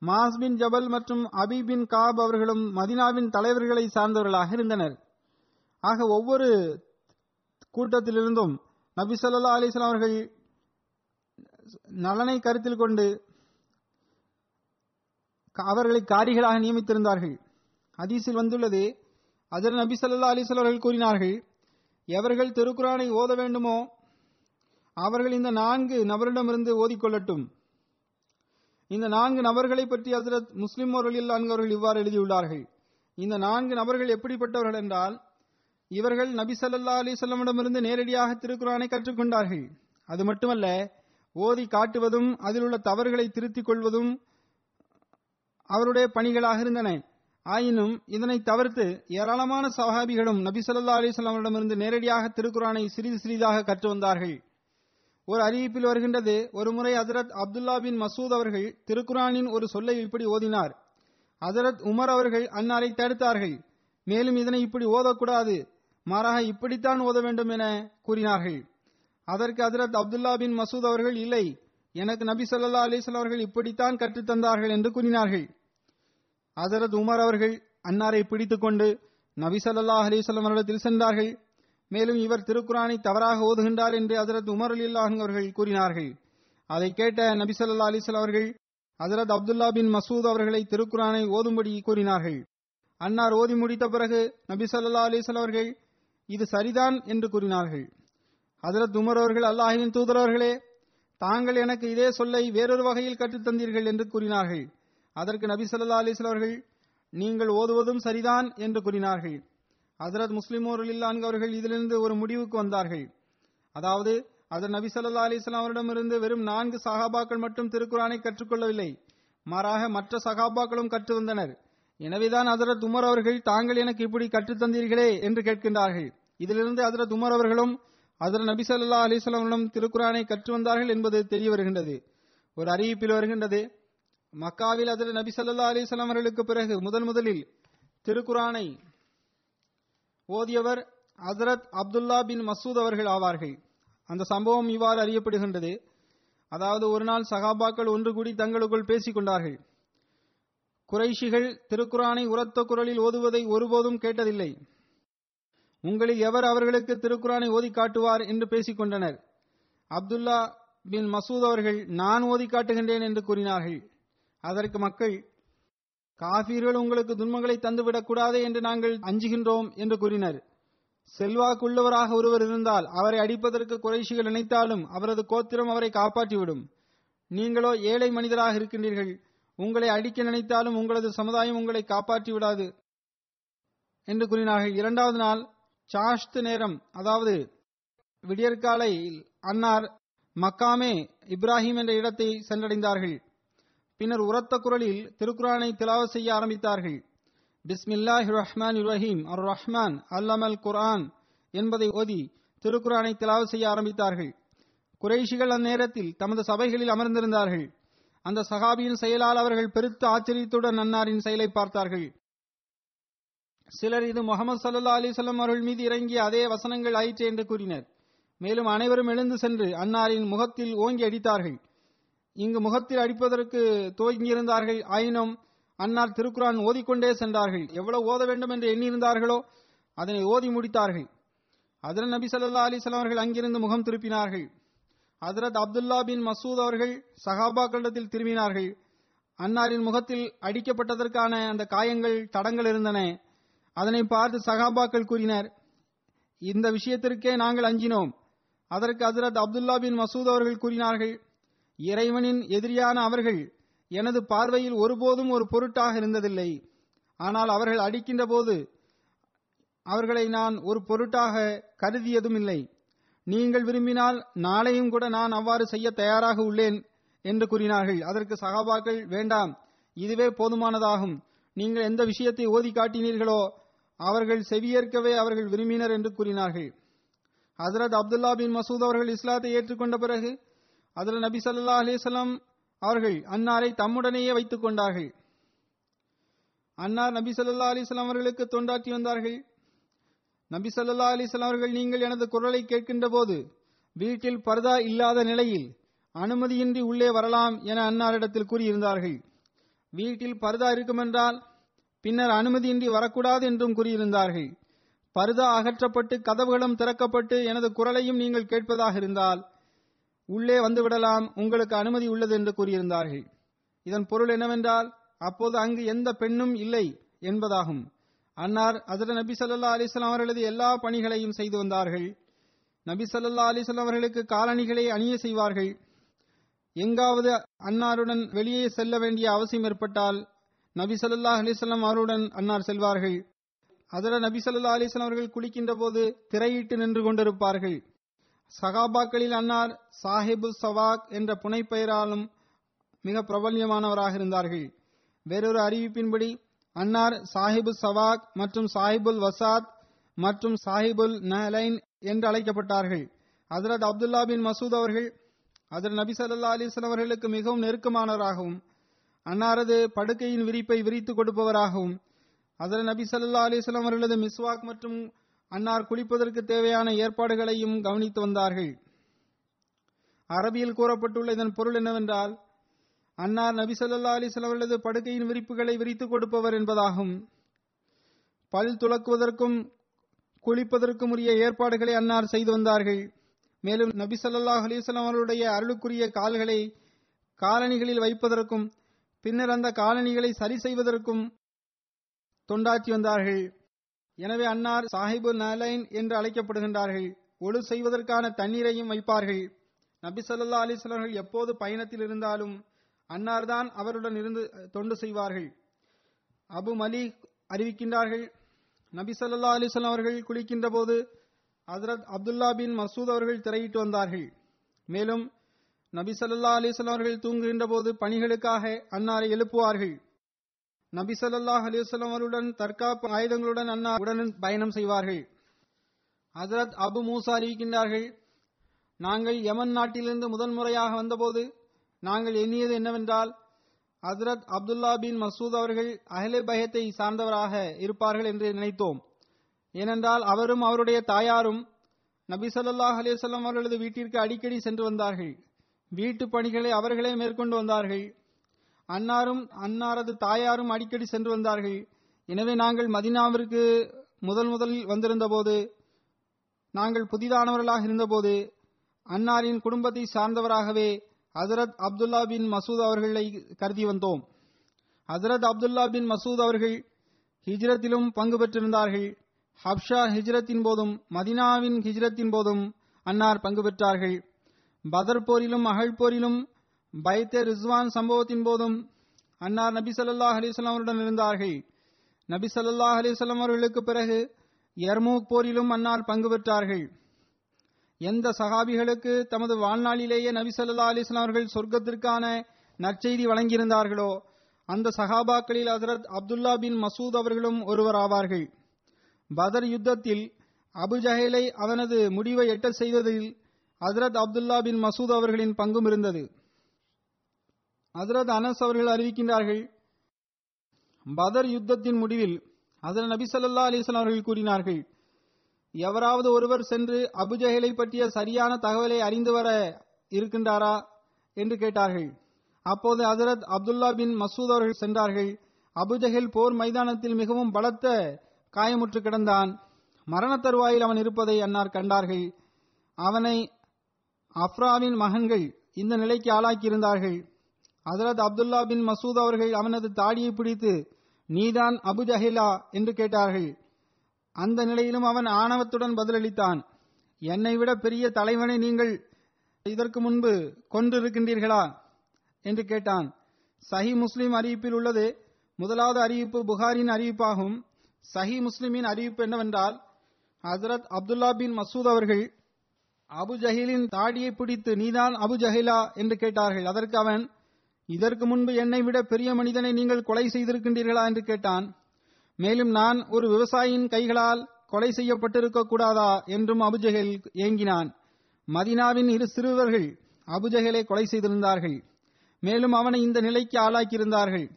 மாஸ் பின் ஜபல் மற்றும் அபி பின் காப் அவர்களும் மதினாவின் தலைவர்களை சார்ந்தவர்களாக இருந்தனர். ஆக ஒவ்வொரு கூட்டத்திலிருந்தும் நபி சொல்லா அலிஸ்லாம் அவர்கள் நலனை கருத்தில் கொண்டு அவர்களை காரிகளாக நியமித்திருந்தார்கள். ஹதீஸில் வந்துள்ளது அதர் நபி ஸல்லல்லாஹு அலிஸ்வல் அவர்கள் கூறினார்கள் எவர்கள் திருக்குரானை ஓத வேண்டுமோ அவர்கள் இந்த நான்கு நபரிடமிருந்து ஓதிக்கொள்ளட்டும். இந்த நான்கு நபர்களை பற்றி ஹசரத் முஸ்லிம் அவர்களில் அவர்கள் இவ்வாறு எழுதியுள்ளார்கள். இந்த நான்கு நபர்கள் எப்படிப்பட்டவர்கள் என்றால் இவர்கள் நபி சல்லா அலிசல்லமிடமிருந்து நேரடியாக திருக்குரானை கற்றுக்கொண்டார்கள். அது மட்டுமல்ல ஓதி காட்டுவதும் அதில் உள்ள தவறுகளை திருத்திக் கொள்வதும் அவருடைய பணிகளாக இருந்தன. ஆயினும் இதனை தவிர்த்து ஏராளமான சஹாபிகளும் நபி ஸல்லல்லாஹு அலைஹி நேரடியாக திருக்குரானை சிறிது சிறிதாக கற்று வந்தார்கள். ஒரு அறிவிப்பில் வருகின்றது ஒருமுறை ஹசரத் அப்துல்லா பின் மசூத் அவர்கள் திருக்குரானின் ஒரு சொல்லை இப்படி ஓதினார். ஹசரத் உமர் அவர்கள் அன்னாரை தடுத்தார்கள். மேலும் இதனை இப்படி ஓதக்கூடாது. மாறாக இப்படித்தான் ஓத வேண்டும் என கூறினார்கள். அதற்கு ஹஜரத் அப்துல்லா பின் மசூத் அவர்கள் இல்லை எனக்கு நபி சொல்லா அலிஸ்வல் அவர்கள் இப்படித்தான் கற்றுத்தந்தார்கள் என்று கூறினார்கள். ஹஜரத் உமர் அவர்கள் அன்னாரை பிடித்துக் கொண்டு நபி சொல்லா அலைஹி அவர்களிடத்தில் சென்றார்கள். மேலும் இவர் திருக்குரானை தவறாக ஓதுகின்றார் என்று ஹஜரத் உமர் அலில்லாஹன் அவர்கள் கூறினார்கள். அதை கேட்ட நபி சொல்லா அலைஹி அவர்கள் ஹஜரத் அப்துல்லா பின் மசூத் அவர்களை திருக்குரானை ஓதும்படி கூறினார்கள். அன்னார் ஓதி முடித்த பிறகு நபி சொல்லா அலைஹி அவர்கள் இது சரிதான் என்று கூறினார்கள். ஹசரத் உமர் அவர்கள் அல்லாஹின் தூதரவர்களே தாங்கள் எனக்கு இதே சொல்லை வேறொரு வகையில் கற்றுத் தந்தீர்கள் என்று கூறினார்கள். அதற்கு நபி சொல்லா அலிஸ்ல அவர்கள் நீங்கள் ஓதுவதும் சரிதான் என்று கூறினார்கள். ஹஜரத் முஸ்லிமோர் அவர்கள் இதிலிருந்து ஒரு முடிவுக்கு வந்தார்கள். அதாவது அதர் நபி சொல்லா அலிஸ்லாம் அவரிடமிருந்து வெறும் நான்கு சகாபாக்கள் மட்டும் திருக்குறானை கற்றுக்கொள்ளவில்லை. மாறாக மற்ற சகாபாக்களும் கற்று வந்தனர். எனவேதான் அதரத் உமர் அவர்கள் தாங்கள் எனக்கு இப்படி கற்றுத் தந்தீர்களே என்று கேட்கின்றார்கள். இதிலிருந்து அதரத் உமர் அவர்களும் அதர நபி சல்லா அலைஹி திருக்குறானை திருக்குரானை கற்று வந்தார்கள் என்பது தெரிய வருகின்றது. ஒரு அறிவிப்பில் வருகின்றது மக்காவில் அதர நபி சல்லா அலைஹி அவர்களுக்கு பிறகு முதல் முதலில் திருக்குரானை ஓதியவர் ஹசரத் அப்துல்லா பின் மசூத் அவர்கள் ஆவார்கள். அந்த சம்பவம் இவ்வாறு அறியப்படுகின்றது. அதாவது ஒரு நாள் சகாபாக்கள் ஒன்று கூடி தங்களுக்குள் பேசிக் கொண்டார்கள். குறைஷிகள் திருக்குரானை உரத்த குரலில் ஓதுவதை ஒருபோதும் கேட்டதில்லை. உங்களில் எவர் அவர்களுக்கு திருக்குரானை ஓதி காட்டுவார் என்று பேசிக் கொண்டனர் அப்துல்லா பின் மசூத் அவர்கள் நான் ஓதி காட்டுகின்றேன் என்று கூறினார்கள். அதற்கு மக்கள் காபீர்கள் உங்களுக்கு துன்பங்களை தந்துவிடக் கூடாதே என்று நாங்கள் அஞ்சுகின்றோம் என்று கூறினர். செல்வாக்குள்ளவராக ஒருவர் இருந்தால் அவரை அடிப்பதற்கு குறைஷிகள் நினைத்தாலும் அவரது கோத்திரம் அவரை காப்பாற்றிவிடும். நீங்களோ ஏழை மனிதராக இருக்கின்றீர்கள். உங்களை அடிக்க நினைத்தாலும் உங்களது சமுதாயம் உங்களை காப்பாற்றி விடாது. என்று கூறினார்கள் இரண்டாவது நாள் சாஷ்து நேரம் அதாவது விடியற்காலையில் அன்னார் மக்காமே இப்ராஹிம் என்ற இடத்தை சென்றடைந்தார்கள். பின்னர் உரத்த குரலில் திருக்குரானை திலாவ செய்ய ஆரம்பித்தார்கள். பிஸ்மில்லாஹி ரஹ்மான் ரஹீம் அர் ரஹ்மான் அல்லமல் குர்ஆன் என்பதை ஓதி திருக்குரானை திலாவ செய்ய ஆரம்பித்தார்கள். குறைஷிகள் அந்நேரத்தில் தமது சபைகளில் அமர்ந்திருந்தார்கள். அந்த சகாபியின் செயலால் அவர்கள் பெருத்த ஆச்சரியத்துடன் அன்னாரின் செயலை பார்த்தார்கள். சிலர் இது முகமது சல்லா அலிசல்லாம் அவர்கள் மீது இறங்கிய அதே வசனங்கள் ஆயிற்று என்று கூறினர். மேலும் அனைவரும் எழுந்து சென்று அன்னாரின் முகத்தில் ஓங்கி அடித்தார்கள். இங்கு முகத்தில் அடிப்பதற்கு துவங்கியிருந்தார்கள். ஆயினும் அன்னார் திருக்குரான் ஓதிக்கொண்டே சென்றார்கள். எவ்வளவு ஓத வேண்டும் என்று எண்ணியிருந்தார்களோ அதனை ஓதி முடித்தார்கள். அதன் நபி சல்லா அலிஸ்லாம் அவர்கள் அங்கிருந்து முகம் திருப்பினார்கள். ஹசரத் அப்துல்லா பின் மசூத் அவர்கள் சஹாபாக்களிடத்தில் திரும்பினார்கள். அன்னாரின் முகத்தில் அடிக்கப்பட்டதற்கான அந்த காயங்கள் தடங்கள் இருந்தன. அதனை பார்த்து சகாபாக்கள் கூறினர் இந்த விஷயத்திற்கே நாங்கள் அஞ்சினோம். அதற்கு ஹசரத் அப்துல்லா பின் மசூத் அவர்கள் கூறினார்கள் இறைவனின் எதிரியான அவர்கள் எனது பார்வையில் ஒருபோதும் ஒரு பொருட்டாக இருந்ததில்லை. ஆனால் அவர்கள் அடிக்கின்ற போது அவர்களை நான் ஒரு பொருட்டாக கருதியதும் இல்லை நீங்கள் விரும்பினால் நாளையும் கூட நான் அவ்வாறு செய்ய தயாராக உள்ளேன் என்று கூறினார்கள். அதற்கு சகாபாக்கள் வேண்டாம் இதுவே போதுமானதாகும். நீங்கள் எந்த விஷயத்தை ஓதி காட்டினீர்களோ அவர்கள் செவியேற்கவே அவர்கள் விரும்பினர் என்று கூறினார்கள். ஹசரத் அப்துல்லா பின் மசூத் அவர்கள் இஸ்லாத்தை ஏற்றுக்கொண்ட பிறகு அதில் நபி சல்லா அலிசல்லாம் அவர்கள் அன்னாரை தம்முடனேயே வைத்துக் கொண்டார்கள். அன்னார் நபி சல்லா அலிஸ்லாம் அவர்களுக்கு தொண்டாற்றி வந்தார்கள். நபி சல்லா அலிஸ்லாம் அவர்கள் நீங்கள் எனது குரலை கேட்கின்ற போது வீட்டில் பர்தா இல்லாத நிலையில் அனுமதியின்றி உள்ளே வரலாம் என அன்னாரிடத்தில் கூறியிருந்தார்கள். வீட்டில் பர்தா இருக்குமென்றால் பின்னர் அனுமதியின்றி வரக்கூடாது என்றும் கூறியிருந்தார்கள். பர்தா அகற்றப்பட்டு கதவுகளும் திறக்கப்பட்டு எனது குரலையும் நீங்கள் கேட்பதாக இருந்தால் உள்ளே வந்துவிடலாம் உங்களுக்கு அனுமதி உள்ளது என்று கூறியிருந்தார்கள். இதன் பொருள் என்னவென்றால் அப்போது அங்கு எந்த பெண்ணும் இல்லை என்பதாகும். அன்னார் அதர நபி சல்லா அலிஸ்லாம் அவர்களது எல்லா பணிகளையும் செய்து வந்தார்கள். நபி சல்லா அலிஸ்லாம் அவர்களுக்கு காலணிகளை அணிய செய்வார்கள். எங்காவது அன்னாருடன் வெளியே செல்ல வேண்டிய அவசியம் ஏற்பட்டால் நபி சல்லா அலிஸ்லாம் அவருடன் அன்னார் செல்வார்கள். அதர நபி சல்லா அலிஸ்லாம் அவர்கள் குளிக்கின்ற போது திரையிட்டு நின்று கொண்டிருப்பார்கள். சகாபாக்களில் அன்னார் சாஹிபு சவாக் என்ற புனைப்பெயராலும் மிக பிரபல்யமானவராக இருந்தார்கள். வேறொரு அறிவிப்பின்படி அன்னார் சாஹிபு சவாக் மற்றும் சாஹிபுல் வசாத் மற்றும் சாஹிபுல் நலைன் என்று அழைக்கப்பட்டார்கள். ஹசரத் அப்துல்லா பின் மசூத் அவர்கள் ஹசரத் நபி சல்லா அலிஸ்லாம் அவர்களுக்கு மிகவும் நெருக்கமானவராகவும் அன்னாரது படுக்கையின் விரிப்பை விரித்து கொடுப்பவராகவும் ஹசரத் நபி சல்லா அலிஸ்லாம் அவர்களது மிஸ்வாக் மற்றும் அன்னார் குளிப்பதற்கு தேவையான ஏற்பாடுகளையும் கவனித்து வந்தார்கள். அரபியில் கூறப்பட்டுள்ள இதன் பொருள் என்னவென்றால் அன்னார் நபி சொல்லா அலிஸ்லாம் அவர்களது படுக்கையின் விரிப்புகளை விரித்து கொடுப்பவர் என்பதாகும். பல் துலக்குவதற்கும் குளிப்பதற்கும் உரிய ஏற்பாடுகளை அன்னார் செய்து வந்தார்கள். மேலும் நபி சொல்லாஹ் அலிஸ்லாம் அவருடைய அருளுக்குரிய கால்களை காலணிகளில் வைப்பதற்கும் பின்னர் அந்த காலணிகளை சரி செய்வதற்கும் தொண்டாற்றி வந்தார்கள். எனவே அன்னார் சாஹிபு நலைன் என்று அழைக்கப்படுகின்றார்கள். ஒழு செய்வதற்கான தண்ணீரையும் வைப்பார்கள். நபி சொல்லா அலைஹி அவர்கள் எப்போது பயணத்தில் இருந்தாலும் அன்னார்தான் அவருடன் இருந்து தொண்டு செய்வார்கள். அபு மலிக் அறிவிக்கின்றார்கள் நபி சல்லா அலைஹி அவர்கள் குளிக்கின்ற போது ஹசரத் அப்துல்லா பின் மசூத் அவர்கள் திரையிட்டு வந்தார்கள். மேலும் நபி சல்லா அலைஹி அவர்கள் தூங்குகின்ற போது பணிகளுக்காக அன்னாரை எழுப்புவார்கள். நபி சல்லாஹ் அலைஹி அவருடன் தற்காப்பு ஆயுதங்களுடன் அன்னார் உடன் பயணம் செய்வார்கள். ஹசரத் அபு மூசா அறிவிக்கின்றார்கள் நாங்கள் யமன் நாட்டிலிருந்து முதன் முறையாக வந்தபோது நாங்கள் எண்ணியது என்னவென்றால் ஹசரத் அப்துல்லா பின் மசூத் அவர்கள் அஹ்லே பயத்தை சார்ந்தவராக இருப்பார்கள் என்று நினைத்தோம். ஏனென்றால் அவரும் அவருடைய தாயாரும் நபி சொல்லாஹ் அலைஹி அவர்களது வீட்டிற்கு அடிக்கடி சென்று வந்தார்கள். வீட்டு பணிகளை அவர்களே மேற்கொண்டு வந்தார்கள். அன்னாரும் அன்னாரது தாயாரும் அடிக்கடி சென்று வந்தார்கள். எனவே நாங்கள் மதினாவிற்கு முதல் முதலில் வந்திருந்த போது நாங்கள் புதிதானவர்களாக இருந்தபோது அன்னாரின் குடும்பத்தை சார்ந்தவராகவே ஹசரத் அப்துல்லா பின் மசூத் அவர்களை கருதி வந்தோம். ஹசரத் அப்துல்லா பின் மசூத் அவர்கள் ஹிஜ்ரத்திலும் பங்கு பெற்றிருந்தார்கள். ஹப்ஷா ஹிஜ்ரத்தின் போதும் மதினாவின் ஹிஜ்ரத்தின் போதும் அன்னார் பங்கு பெற்றார்கள். பதர் போரிலும் அகழ் போரிலும் பைத்தே ரிஸ்வான் சம்பவத்தின் போதும் அன்னார் நபி ஸல்லல்லாஹு அலைஹி அவருடன் இருந்தார்கள். நபி ஸல்லல்லாஹு அலைஹி அவர்களுக்கு பிறகு எர்மூக் போரிலும் அன்னார் பங்கு பெற்றார்கள். எந்த சகாபிகளுக்கு தமது வாழ்நாளிலேயே நபி ஸல்லல்லாஹு அலைஹி அவர்கள் சொர்க்கத்திற்கான நற்செய்தி வழங்கியிருந்தார்களோ அந்த சஹாபாக்களில் ஹசரத் அப்துல்லா பின் மசூத் அவர்களும் ஒருவர் ஆவார்கள். பதர் யுத்தத்தில் அபு ஜஹேலை அவனது முடிவை எட்ட செய்வதில் ஹசரத் அப்துல்லா பின் மசூத் அவர்களின் பங்கும் இருந்தது. ஹசரத் அனஸ் அவர்கள் அறிவிக்கின்றார்கள் பதர் யுத்தத்தின் முடிவில் ஹசரத் நபி சல்லா அலிஸ்லாம் அவர்கள் கூறினார்கள் எவராவது ஒருவர் சென்று அபுஜஹலை பற்றிய சரியான தகவலை அறிந்து வர இருக்கின்றாரா என்று கேட்டார்கள். அப்போது ஹசரத் அப்துல்லா பின் மசூத் அவர்கள் சென்றார்கள். அபுஜஹல் போர் மைதானத்தில் மிகவும் பலத்த காயமுற்று கிடந்தான். மரண தருவாயில் அவன் இருப்பதை அன்னார் கண்டார்கள். அவனை அஃப்ராவின் மகன்கள் இந்த நிலைக்கு ஆளாக்கியிருந்தார்கள். ஹசரத் அப்துல்லா பின் மசூத் அவர்கள் அவனது தாடியை பிடித்து நீதான் அபுஜஹிலா என்று கேட்டார்கள். அந்த நிலையிலும் அவன் ஆணவத்துடன் பதிலளித்தான். என்னை விட பெரிய தலைவனை நீங்கள் இதற்கு முன்பு கொன்றிருக்கின்றீர்களா? என்று கேட்டான். சஹி முஸ்லிம் அறிவிப்பில் உள்ளது. முதலாவது அறிவிப்பு புகாரின் அறிவிப்பாகும். சஹி முஸ்லிமின் அறிவிப்பு என்னவென்றால் ஹசரத் அப்துல்லா பின் மசூத் அவர்கள் அபு ஜஹீலின் தாடியை பிடித்து நீதான் அபு ஜஹிலா என்று கேட்டார்கள். அதற்கு அவன் இதற்கு முன்பு என்னை விட பெரிய மனிதனை நீங்கள் கொலை செய்திருக்கின்றீர்களா? என்று கேட்டான். மேலும் நான் ஒரு விவசாயியின் கைகளால் கொலை செய்யப்பட்டிருக்க கூடாதா என்றும் அபுஜஹல் ஏங்கினான். மதினாவின் இரு சிறுவர்கள் அபுஜஹலை கொலை செய்திருந்தார்கள். மேலும் அவனை இந்த நிலைக்கு ஆளாக்கியிருந்தார்கள்.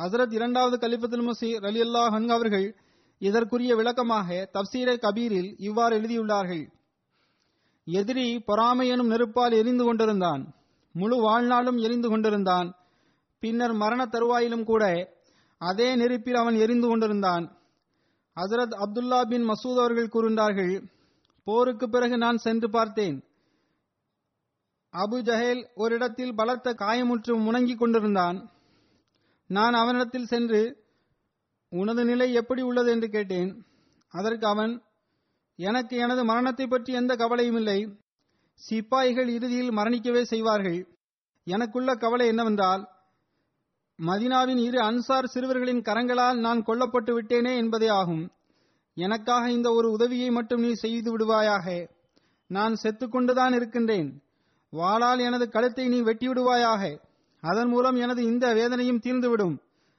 ஹசரத் இரண்டாவது கலிபத்துல் முசீர் அலி அல்லாஹ் அவர்கள் இதற்குரிய விளக்கமாக தப்சீரே கபீரில் இவ்வாறு எழுதியுள்ளார்கள். எதிரி பொறாமை எனும் நெருப்பால் எரிந்து கொண்டிருந்தான். முழு வாழ்நாளும் எரிந்து கொண்டிருந்தான். பின்னர் மரண தருவாயிலும் கூட அதே நெருப்பில் அவன் எரிந்து கொண்டிருந்தான். ஹசரத் அப்துல்லா பின் மசூத் அவர்கள் கூறினார்கள் போருக்கு பிறகு நான் சென்று பார்த்தேன். அபு ஜஹேல் ஒரு இடத்தில் பலத்த காயமுற்று முணங்கிக் கொண்டிருந்தான். நான் அவனிடத்தில் சென்று உனது நிலை எப்படி உள்ளது? என்று கேட்டேன். அதற்கு அவன் எனக்கு எனது மரணத்தை பற்றி எந்த கவலையும் இல்லை. சிப்பாய்கள் இறுதியில் மரணிக்கவே செய்வார்கள். எனக்குள்ள கவலை என்னவென்றால் மதினாவின் இரு அன்சார் சிறுவர்களின் கரங்களால் நான் கொல்லப்பட்டு விட்டேனே என்பதே ஆகும். எனக்காக இந்த ஒரு உதவியை மட்டும் நீ செய்து விடுவாயாக. நான் செத்துக்கொண்டுதான் இருக்கின்றேன். வாளால் எனது கழுத்தை நீ வெட்டி விடுவாயாக அதன் மூலம் எனது இந்த வேதனையும் தீர்ந்துவிடும்.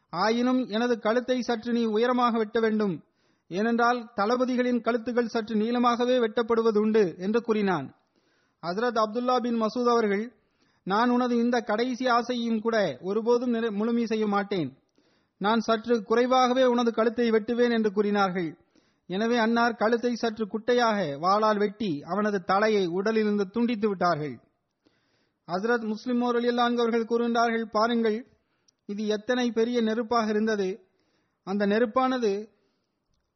ஆயினும் எனது கழுத்தை சற்று நீ உயரமாக வெட்ட வேண்டும். ஏனென்றால் தளபதிகளின் கழுத்துகள் சற்று நீளமாகவே வெட்டப்படுவது உண்டு என்று கூறினான். ஹசரத் அப்துல்லா பின் மசூத் அவர்கள் நான் உனது இந்த கடைசி ஆசையும் கூட ஒருபோதும் முழுமை செய்ய மாட்டேன். நான் சற்று குறைவாகவே உனது கழுத்தை வெட்டுவேன் என்று கூறினார்கள். எனவே அன்னார் கழுத்தை சற்று குட்டையாக வாளால் வெட்டி அவனது தலையை உடலிலிருந்து துண்டித்து விட்டார்கள். ஹசரத் முஸ்லிம் அவர்கள் கூறுகின்றார்கள் பாருங்கள் இது எத்தனை பெரிய நெருப்பாக இருந்தது. அந்த நெருப்பானது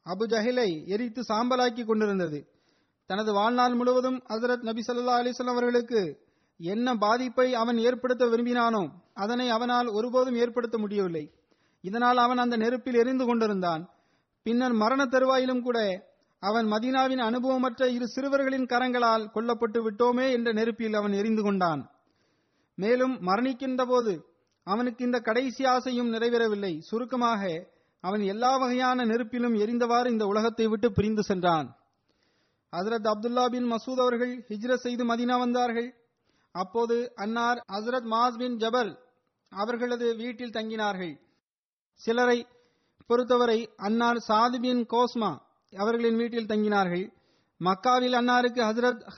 அபு ஜஹிலை எரித்து சாம்பலாக்கி கொண்டிருந்தது. தனது வாழ்நாள் முழுவதும் ஹசரத் நபி சல்லா அலிஸ்லாம் அவர்களுக்கு என்ன பாதிப்பை அவன் ஏற்படுத்த விரும்பினானோ அதனை அவனால் ஒருபோதும் ஏற்படுத்த முடியவில்லை. இதனால் அவன் அந்த நெருப்பில் எரிந்து கொண்டிருந்தான். பின்னர் மரண தருவாயிலும் கூட அவன் மதீனாவின் அனுபவமற்ற இரு சிறுவர்களின் கரங்களால் கொல்லப்பட்டு விட்டோமே என்ற நெருப்பில் அவன் எரிந்து கொண்டான். மேலும் மரணிக்கின்ற போது அவனுக்கு இந்த கடைசி ஆசையும் நிறைவேறவில்லை. சுருக்கமாக அவன் எல்லா வகையான நெருப்பிலும் எரிந்தவாறு இந்த உலகத்தை விட்டு பிரிந்து சென்றான். ஹசரத் அப்துல்லா பின் மசூத் அவர்கள் ஹிஜ்ரத் செய்து மதீனா வந்தார்கள். அப்போது அன்னார் ஹசரத் மாஸ் பின் ஜபல் அவர்களது வீட்டில் தங்கினார்கள். சிலரை பொறுத்தவரை அன்னார் சாது பின் கோஸ்மா அவர்களின் வீட்டில் தங்கினார்கள். மக்காவில் அன்னாருக்கு ஹசரத்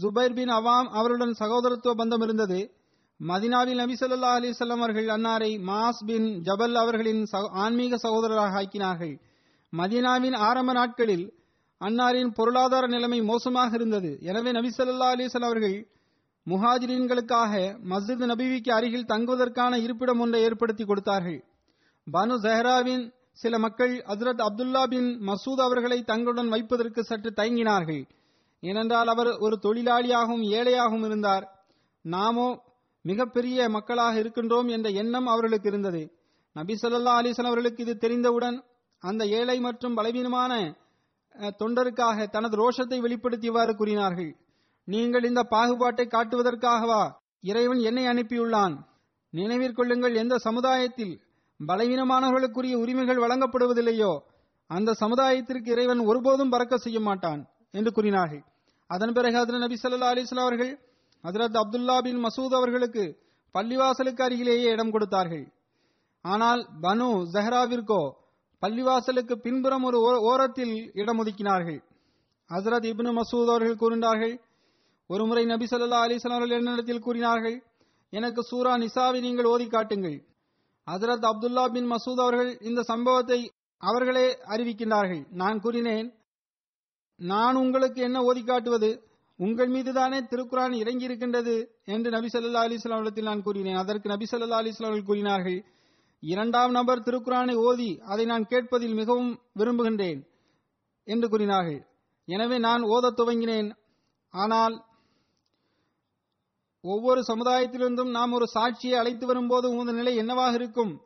ஜுபைர் பின் அவாம் அவருடன் சகோதரத்துவ பந்தம் இருந்தது. மதினாவில் நபி ஸல்லல்லாஹு அவர்கள் அன்னாரை மாஸ் பின் ஜபல் அவர்களின் சகோ- ஆன்மீக சகோதரராக ஆக்கினார்கள். மதீனாவின் ஆரம்ப நாட்களில் அன்னாரின் பொருளாதார நிலைமை மோசமாக இருந்தது. எனவே நபி ஸல்லல்லாஹு அவர்கள் முஹாஜிரீன்களுக்காக மஸ்ஜித் நபிவிக்கு அருகில் தங்குவதற்கான இருப்பிடம் ஒன்றை ஏற்படுத்தி கொடுத்தார்கள். பனு ஜஹராவின் சில மக்கள் ஹசரத் அப்துல்லா பின் மசூத் அவர்களை தங்களுடன் வைப்பதற்கு சற்று தயங்கினார்கள். ஏனென்றால் அவர் ஒரு தொழிலாளியாகவும் ஏழையாகவும் இருந்தார். நாமோ மிகப்பெரிய மக்களாக இருக்கின்றோம் என்ற எண்ணம் அவர்களுக்கு இருந்தது. நபி சொல்லா அலிசன் அவர்களுக்கு இது தெரிந்தவுடன் அந்த ஏழை மற்றும் பலவீனமான தொண்டருக்காக தனது ரோஷத்தை வெளிப்படுத்தியவாறு கூறினார்கள். நீங்கள் இந்த பாகுபாட்டை காட்டுவதற்காகவா? இறைவன் என்னை அனுப்பியுள்ளான். நினைவிற்கொள்ளுங்கள் எந்த சமுதாயத்தில் பலவீனமானவர்களுக்குரிய உரிமைகள் வழங்கப்படுவதில்லையோ அந்த சமுதாயத்திற்கு இறைவன் ஒருபோதும் பறக்க செய்ய மாட்டான் என்று கூறினார்கள். அதன் பிறகு ஹஜ்ரத் நபி சல்லா அலைஹி அவர்கள் ஹசரத் அப்துல்லா பின் மசூத் அவர்களுக்கு பள்ளிவாசலுக்கு அருகிலேயே இடம் கொடுத்தார்கள். ஆனால் பனு ஜஹ்ராவிற்கோ பள்ளிவாசலுக்கு பின்புறம் ஒரு ஓ- ஓரத்தில் இடம் ஒதுக்கினார்கள் ஹசரத் இப்னு மசூத் அவர்கள் கூறினார்கள் ஒருமுறை நபி சொல்லா அலிஸ்லாம் அவர்கள் என்னிடத்தில் கூறினார்கள் எனக்கு சூரா நிசாவை நீங்கள் ஓதி காட்டுங்கள். ஹசரத் அப்துல்லா பின் மசூத் அவர்கள் இந்த சம்பவத்தை அவர்களே அறிவிக்கின்றார்கள். நான் கூறினேன் நான் உங்களுக்கு என்ன ஓதி காட்டுவது? உங்கள் மீதுதானே திருக்குரான் இறங்கி இருக்கின்றது என்று நபி சொல்லா அலிஸ்லாம் அவர்களிடத்தில் நான் கூறினேன். அதற்கு நபி சொல்லா அலிஸ்லாம் அவர்கள் கூறினார்கள் இரண்டாம் நபர் திருக்குரானை ஓதி அதை நான் கேட்பதில் மிகவும் விரும்புகின்றேன் என்று கூறினார்கள். எனவே நான் ஓதத் துவங்கினேன். ஆனால் ஒவ்வொரு சமுதாயத்திலிருந்தும் நாம் ஒரு சாட்சியை அழைத்து வரும்போது உமது நிலை என்னவாக இருக்கும்?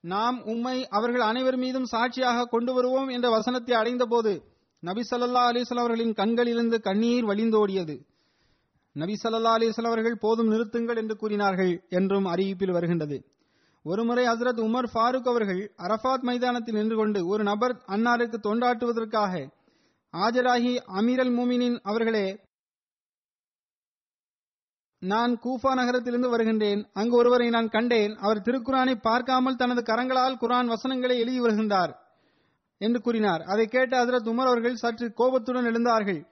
நாம் உம்மை அவர்கள் அனைவர் மீதும் சாட்சியாக கொண்டு வருவோம் என்ற வசனத்தை அடைந்தபோது நபி ஸல்லல்லாஹு அலிஸ்லாம் அவர்களின் கண்களிலிருந்து கண்ணீர் வழிந்தோடியது. நபி ஸல்லல்லாஹு அவர்கள் போதும் நிறுத்துங்கள் என்று கூறினார்கள் என்றும் அறிவிப்பில் வருகின்றது. ஒருமுறை ஹசரத் உமர் ஃபாரூக் அவர்கள் அரஃபாத் மைதானத்தில் நின்று கொண்டு ஒரு நபர் அன்னாருக்கு தொண்டாற்றுவதற்காக ஆஜராகி அமீரல் மூமினின் அவர்களே நான் கூஃபா நகரத்திலிருந்து வருகின்றேன். அங்கு ஒருவரை நான் கண்டேன். அவர் திருக்குரானை பார்க்காமல் தனது கரங்களால் குரான் வசனங்களை எழுதி வருகின்றார் என்று கூறினார். அதை கேட்ட ஹசரத் உமர் அவர்கள் சற்று கோபத்துடன் எழுந்தார்கள்.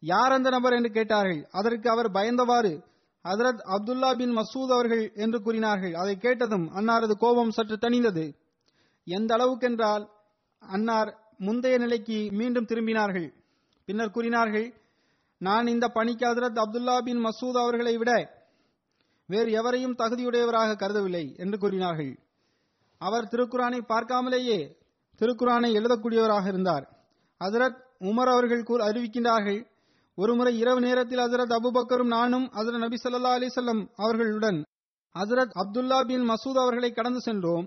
யார் அந்த நபர் என்று கேட்டார்கள். அதற்கு அவர் பயந்தவாறு ஹசரத் அப்துல்லா பின் மசூத் அவர்கள் என்று கூறினார்கள். அதை கேட்டதும் அன்னாரது கோபம் சற்று தணிந்தது. எந்த அளவுக்கென்றால் அன்னார் முந்தைய நிலைக்கு மீண்டும் திரும்பினார்கள். பின்னர் கூறினார்கள் நான் இந்த பணிக்கு ஹஜரத் அப்துல்லா பின் மசூத் அவர்களை விட வேறு எவரையும் தகுதியுடையவராக கருதவில்லை என்று கூறினார்கள். அவர் திருக்குரானை பார்க்காமலேயே திருக்குரானை எழுதக்கூடியவராக இருந்தார். ஹசரத் உமர் அவர்கள் அறிவிக்கின்றார்கள் ஒருமுறை இரவு நேரத்தில் ஹசரத் அபுபக்கரும் நானும் ஹசரத் நபி ஸல்லல்லாஹு அலிசல்லம் அவர்களுடன் ஹசரத் அப்துல்லா பின் மசூத் அவர்களை கடந்து சென்றோம்.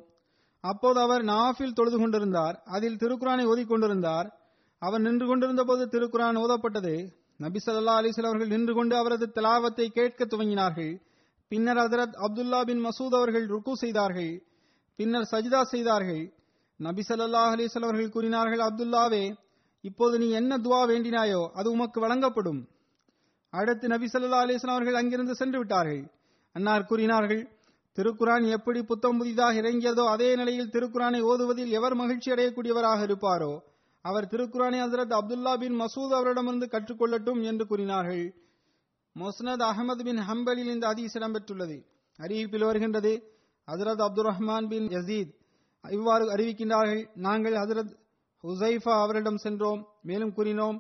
அப்போது அவர் நாஃபில் தொழுது கொண்டிருந்தார் அதில் திருக்குரானை ஓதிக் கொண்டிருந்தார். அவர் நின்று கொண்டிருந்த போது திருக்குரான் ஓதப்பட்டது. நபி சல்லா அலைஹி அவர்கள் நின்று கொண்டு அவரது தலாவத்தை கேட்க துவங்கினார்கள். பின்னர் ஹஜரத் அப்துல்லா பின் மசூத் அவர்கள் ருக்கு செய்தார்கள். பின்னர் சஜிதா செய்தார்கள். நபி சல்லா அலைஹி அவர்கள் கூறினார்கள் அப்துல்லாவே இப்போது நீ என்ன துவா வேண்டினாயோ அது உமக்கு வழங்கப்படும். அடுத்து நபி சல்லா அலிஸ்லாம் அவர்கள் அங்கிருந்து சென்று விட்டார்கள். அன்னார் கூறினார்கள் திருக்குரான் எப்படி புத்தம் புதிதாக இறங்கியதோ அதே நிலையில் திருக்குரானை ஓதுவதில் எவர் மகிழ்ச்சி அடையக்கூடியவராக இருப்பாரோ? அவர் திருக்குரானை ஹசரத் அப்துல்லா பின் மசூத் அவரிடமிருந்து கற்றுக்கொள்ளட்டும் என்று கூறினார்கள். மொஸ்னத் அகமது பின் ஹம்பலில் இந்த ஹதீஸ் இடம்பெற்றுள்ளது. அறிவிப்பில் வருகின்றது ஹசரத் அப்துல் ரஹ்மான் பின் யசீத் இவ்வாறு அறிவிக்கின்றார்கள் நாங்கள் ஹசரத் ஹுசைஃபா அவரிடம் சென்றோம் மேலும் கூறினோம்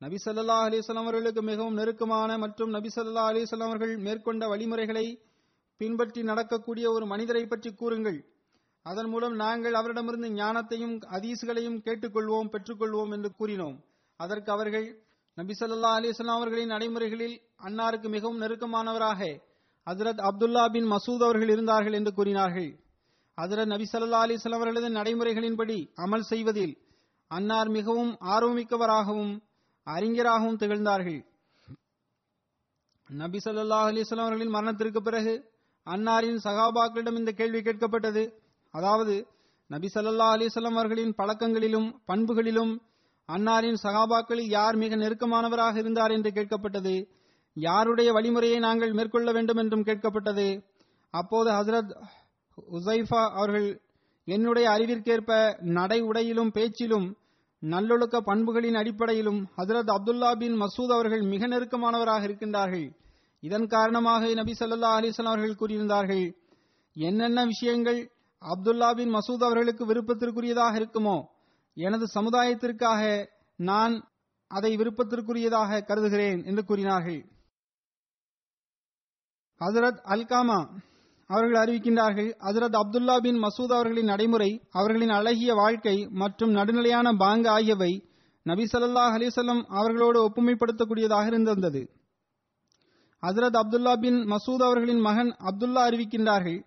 நபி சல்லா அலிஸ்லாம் அவர்களுக்கு மிகவும் நெருக்கமான மற்றும் நபி சல்லா அலிஸ்லாம் அவர்கள் மேற்கொண்ட வழிமுறைகளை பின்பற்றி நடக்கக்கூடிய ஒரு மனிதரை பற்றி கூறுங்கள். அதன் மூலம் நாங்கள் அவரிடமிருந்து ஞானத்தையும் அதீசுகளையும் கேட்டுக்கொள்வோம் பெற்றுக்கொள்வோம் என்று கூறினோம். அதற்கு அவர்கள் நபிசல்லா அலிஸ்லாம் அவர்களின் நடைமுறைகளில் அன்னாருக்கு மிகவும் நெருக்கமானவராக ஹசரத் அப்துல்லா பின் மசூத் அவர்கள் இருந்தார்கள் என்று கூறினார்கள். ஹசரத் நபிசல்லா அலிஸ்லாம் அவர்களது நடைமுறைகளின்படி அமல் செய்வதில் அன்னார் மிகவும் ஆர்வமிக்கவராகவும் அறிஞராகவும் திகழ்ந்தார்கள். நபி சல்லா அலிஸ்லாம் அவர்களின் மரணத்திற்கு பிறகு அன்னாரின் சகாபாக்களிடம் இந்த கேள்வி கேட்கப்பட்டது. அதாவது நபி சல்லா அலிசல்லாம் அவர்களின் பழக்கங்களிலும் பண்புகளிலும் அன்னாரின் சகாபாக்களில் யார் மிக நெருக்கமானவராக இருந்தார் என்று கேட்கப்பட்டது. யாருடைய வழிமுறையை நாங்கள் மேற்கொள்ள வேண்டும் என்றும் கேட்கப்பட்டது. அப்போது ஹசரத் உசைஃபா அவர்கள் என்னுடைய அறிவிற்கேற்ப நடை உடையிலும் பேச்சிலும் நல்லொழுக்க பண்புகளின் அடிப்படையிலும் ஹசரத் அப்துல்லா பின் மசூத் அவர்கள் மிக நெருக்கமானவராக இருக்கின்றார்கள். இதன் காரணமாக நபி சல்லா அலைஹி அவர்கள் கூறியிருந்தார்கள் என்னென்ன விஷயங்கள் அப்துல்லா பின் மசூத் அவர்களுக்கு விருப்பத்திற்குரியதாக இருக்குமோ? எனது சமுதாயத்திற்காக நான் அதை விருப்பத்திற்குரியதாக கருதுகிறேன் என்று கூறினார்கள். ஹசரத் அல்காமா அவர்கள் அறிவிக்கின்றார்கள் ஹசரத் அப்துல்லா பின் மசூத் அவர்களின் நடைமுறை அவர்களின் அழகிய வாழ்க்கை மற்றும் நடுநிலையான பாங்கு ஆகியவை நபி ஸல்லல்லாஹு அவர்களோடு ஒப்புமைப்படுத்தக்கூடியதாக இருந்திருந்தது. ஹசரத் அப்துல்லா பின் மசூத் அவர்களின் மகன் அப்துல்லா அறிவிக்கின்றார்கள்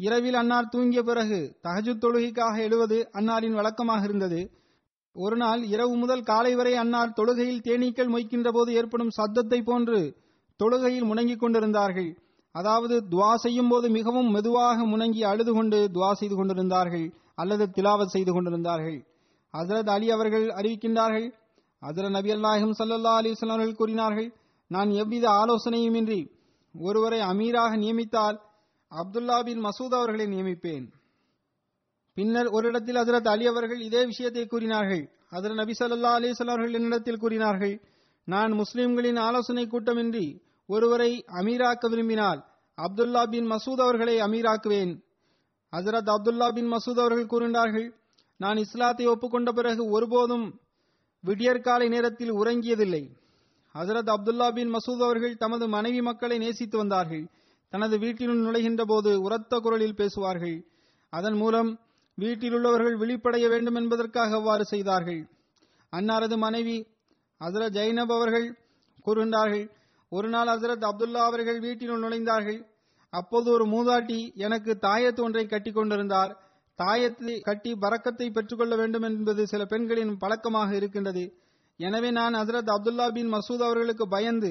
இரவில் அன்னார் தூங்கிய பிறகு தகஜுத் தொழுகைக்காக எழுவது அன்னாரின் வழக்கமாக இருந்தது. ஒரு நாள் இரவு முதல் காலை வரை அன்னார் தொழுகையில் தேனீக்கள் மொய்க்கின்ற போது ஏற்படும் சத்தத்தை போன்று தொழுகையில் முணங்கிக் கொண்டிருந்தார்கள். அதாவது துவா செய்யும் போது மிகவும் மெதுவாக முணங்கி அழுது கொண்டு துவா செய்து கொண்டிருந்தார்கள் அல்லது திலாவத் செய்து கொண்டிருந்தார்கள். ஹசரத் அலி அவர்கள் அறிவிக்கின்றார்கள் ஹசரத் நபி அல்லாஹிம் சல்லா அலிஸ்லாம் அவர்கள் கூறினார்கள் நான் எவ்வித ஆலோசனையுமின்றி ஒருவரை அமீராக நியமித்தால் அப்துல்லா பின் மசூத் அவர்களை நியமிப்பேன். பின்னர் ஒரு இடத்தில் ஹசரத் அலி அவர்கள் இதே விஷயத்தை கூறினார்கள். ஹசரத் நபி சல்லா அலிஸ்லாம் அவர்கள் என்னிடத்தில் கூறினார்கள் நான் முஸ்லிம்களின் ஆலோசனை கூட்டமின்றி ஒருவரை அமீராக்க விரும்பினால் அப்துல்லா பின் மசூத் அவர்களை அமீராக்குவேன். ஹசரத் அப்துல்லா பின் மசூத் அவர்கள் கூறினார்கள் நான் இஸ்லாத்தை ஒப்புக்கொண்ட பிறகு ஒருபோதும் விடியற்காலை நேரத்தில் உறங்கியதில்லை. ஹசரத் அப்துல்லா பின் மசூத் அவர்கள் தமது மனைவி மக்களை நேசித்து வந்தார்கள். தனது வீட்டினுள் நுழைகின்ற போது உரத்த குரலில் பேசுவார்கள். அதன் மூலம் வீட்டில் உள்ளவர்கள் விழிப்படைய வேண்டும் என்பதற்காக அவ்வாறு செய்தார்கள். அன்னாரது மனைவி ஹசரத் ஜைனப் அவர்கள் கூறுகின்றார்கள் ஒரு நாள் ஹசரத் அப்துல்லா அவர்கள் வீட்டினுள் நுழைந்தார்கள். அப்போது ஒரு மூதாட்டி எனக்கு தாயத்து ஒன்றை கட்டி கொண்டிருந்தார். தாயத்தை கட்டி பறக்கத்தை பெற்றுக்கொள்ள வேண்டும் என்பது சில பெண்களின் பழக்கமாக இருக்கின்றது. எனவே நான் ஹசரத் அப்துல்லா பின் மசூத் அவர்களுக்கு பயந்து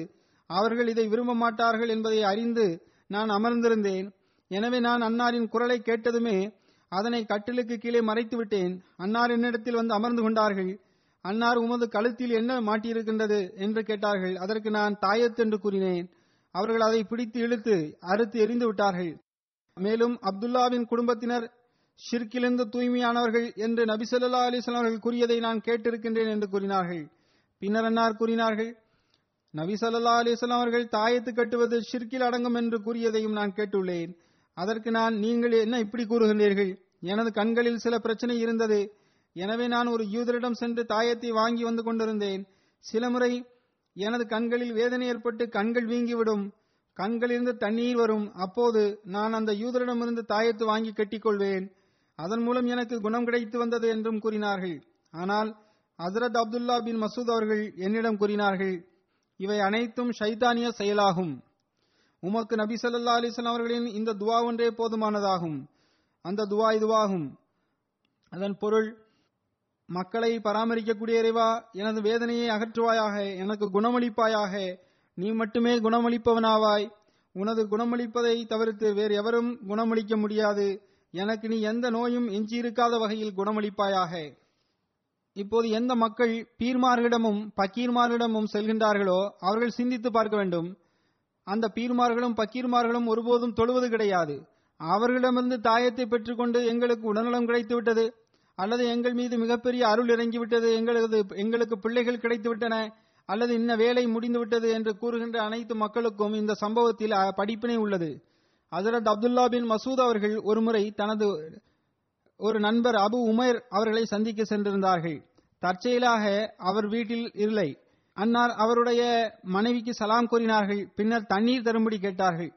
அவர்கள் இதை விரும்ப மாட்டார்கள் என்பதை அறிந்து நான் அமர்ந்திருந்தேன். எனவே நான் அன்னாரின் குரலை கேட்டதுமே அதனை கட்டிலுக்கு கீழே மறைத்து விட்டேன் அன்னார் என்னிடத்தில் வந்து அமர்ந்து கொண்டார்கள். அன்னார் உமது கழுத்தில் என்ன மாட்டியிருக்கின்றது? என்று கேட்டார்கள். அதற்கு நான் தாயத் என்று கூறினேன். அவர்கள் அதை பிடித்து இழுத்து அறுத்து எரிந்து விட்டார்கள். மேலும் அப்துல்லாவின் குடும்பத்தினர் ஷிர்கிலிருந்து தூய்மையானவர்கள் என்று நபிசல்லா அலிஸ்லாம் அவர்கள் கூறியதை நான் கேட்டிருக்கின்றேன் என்று கூறினார்கள். பின்னர் அன்னார் கூறினார்கள் நபி சல்லா அலிஸ்லாம் அவர்கள் தாயத்து கட்டுவது ஷிர்கில் அடங்கும் என்று கூறியதையும் நான் கேட்டுள்ளேன். அதற்கு நான் நீங்கள் என்ன இப்படி கூறுகின்றீர்கள்? எனது கண்களில் சில பிரச்சனை இருந்தது. எனவே நான் ஒரு யூதரிடம் சென்று தாயத்தை வாங்கி வந்து கொண்டிருந்தேன். சில முறை எனது கண்களில் வேதனை ஏற்பட்டு கண்கள் வீங்கிவிடும். கண்களிலிருந்து தண்ணீர் வரும். அப்போது நான் அந்த யூதரிடமிருந்து தாயத்து வாங்கி கட்டிக்கொள்வேன். அதன் மூலம் எனக்கு குணம் கிடைத்து வந்தது என்றும் கூறினார்கள். ஆனால் ஹசரத் அப்துல்லா பின் மசூத் அவர்கள் என்னிடம் கூறினார்கள் இவை அனைத்தும் ஷைத்தானிய செயலாகும். உமக்கு நபி ஸல்லல்லாஹு அலிஸ்லாம் அவர்களின் இந்த துவா ஒன்றே போதுமானதாகும். அந்த துவா இதுவாகும். அதன் பொருள் மக்களை பராமரிக்கக்கூடிய இறைவா எனது வேதனையை அகற்றுவாயாக எனக்கு குணமளிப்பாயாக நீ மட்டுமே குணமளிப்பவனாவாய். உனது குணமளிப்பதை தவிர்த்து வேறு எவரும் குணமளிக்க முடியாது. எனக்கு நீ எந்த நோயும் எஞ்சியிருக்காத வகையில் குணமளிப்பாயாக. இப்போது எந்த மக்கள் பீர்மார்களிடமும் பக்கீர்மார்களிடமும் செல்கின்றார்களோ அவர்கள் சிந்தித்து பார்க்க வேண்டும். அந்த பீர்மார்களும் பக்கீர்மார்களும் ஒருபோதும் தொழுவது கிடையாது. அவர்களிடமிருந்து தாயத்தை பெற்றுக்கொண்டு எங்களுக்கு உடல்நலம் கிடைத்து விட்டது அல்லது எங்கள் மீது மிகப்பெரிய அருள் இறங்கிவிட்டது எங்களது எங்களுக்கு பிள்ளைகள் கிடைத்துவிட்டன அல்லது இன்ன வேலை முடிந்துவிட்டது என்று கூறுகின்ற அனைத்து மக்களுக்கும் இந்த சம்பவத்தில் படிப்பினை உள்ளது. ஹசரத் அப்துல்லா பின் மசூத் அவர்கள் ஒருமுறை தனது ஒரு நண்பர் அபு உமேர் அவர்களை சந்திக்க சென்றிருந்தார்கள். தற்செயலாக அவர் வீட்டில் இல்லை. அன்னார் அவருடைய மனைவிக்கு சலாம் கூறினார்கள். பின்னர் தண்ணீர் தரும்படி கேட்டார்கள்.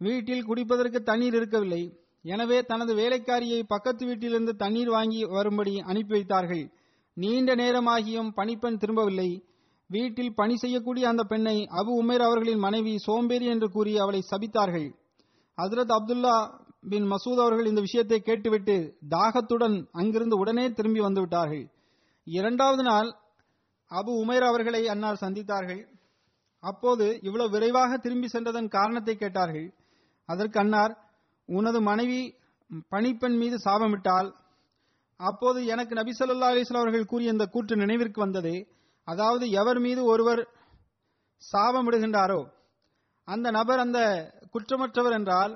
வீட்டில் குடிப்பதற்கு தண்ணீர் இருக்கவில்லை. எனவே தனது வேலைக்காரியை பக்கத்து வீட்டிலிருந்து தண்ணீர் வாங்கி வரும்படி அனுப்பி வைத்தார்கள். நீண்ட நேரமாகியும் பணிப்பெண் திரும்பவில்லை. வீட்டில் பணி செய்யக்கூடிய அந்த பெண்ணை அபு உமேர் அவர்களின் மனைவி சோம்பேறி என்று கூறி அவளை சபித்தார்கள். ஹசரத் அப்துல்லா பின் மசூத் அவர்கள் இந்த விஷயத்தை கேட்டுவிட்டு தாகத்துடன் அங்கிருந்து உடனே திரும்பி வந்துவிட்டார்கள். இரண்டாவது நாள் அபு உமைர் அவர்களை அன்னார் சந்தித்தார்கள். அப்போது இவ்வளவு விரைவாக திரும்பி சென்றதன் காரணத்தை கேட்டார்கள். அதற்கு அன்னார் உனது மனைவி பணிப்பெண் மீது சாபமிட்டால் அப்போது எனக்கு நபி சொல்லா அலைஹி அவர்கள் கூறிய இந்த கூற்று நினைவிற்கு வந்தது. அதாவது எவர் மீது ஒருவர் சாபமிடுகின்றாரோ அந்த நபர் அந்த குற்றமற்றவர் என்றால்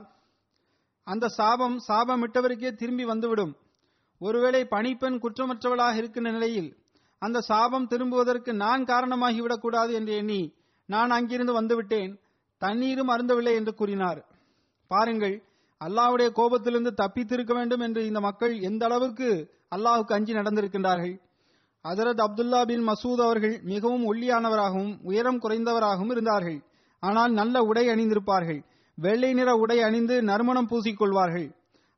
அந்த சாபம் சாபமிட்டவருக்கே திரும்பி வந்துவிடும். ஒருவேளை பணிப்பெண் குற்றமற்றவளாக இருக்கின்ற நிலையில் அந்த சாபம் திரும்புவதற்கு நான் காரணமாகிவிடக் கூடாது என்று எண்ணி நான் அங்கிருந்து வந்துவிட்டேன். தண்ணீரும் அருந்தவில்லை என்று கூறினார். பாருங்கள் அல்லாவுடைய கோபத்திலிருந்து தப்பித்திருக்க வேண்டும் என்று இந்த மக்கள் எந்த அளவுக்கு அல்லாஹுக்கு அஞ்சி நடந்திருக்கின்றார்கள். அதரத் அப்துல்லா பின் மசூத் அவர்கள் மிகவும் ஒல்லியானவராகவும் உயரம் குறைந்தவராகவும் இருந்தார்கள். ஆனால் நல்ல உடை அணிந்திருப்பார்கள். வெள்ளை நிற உடை அணிந்து நறுமணம் பூசிக்கொள்வார்கள்.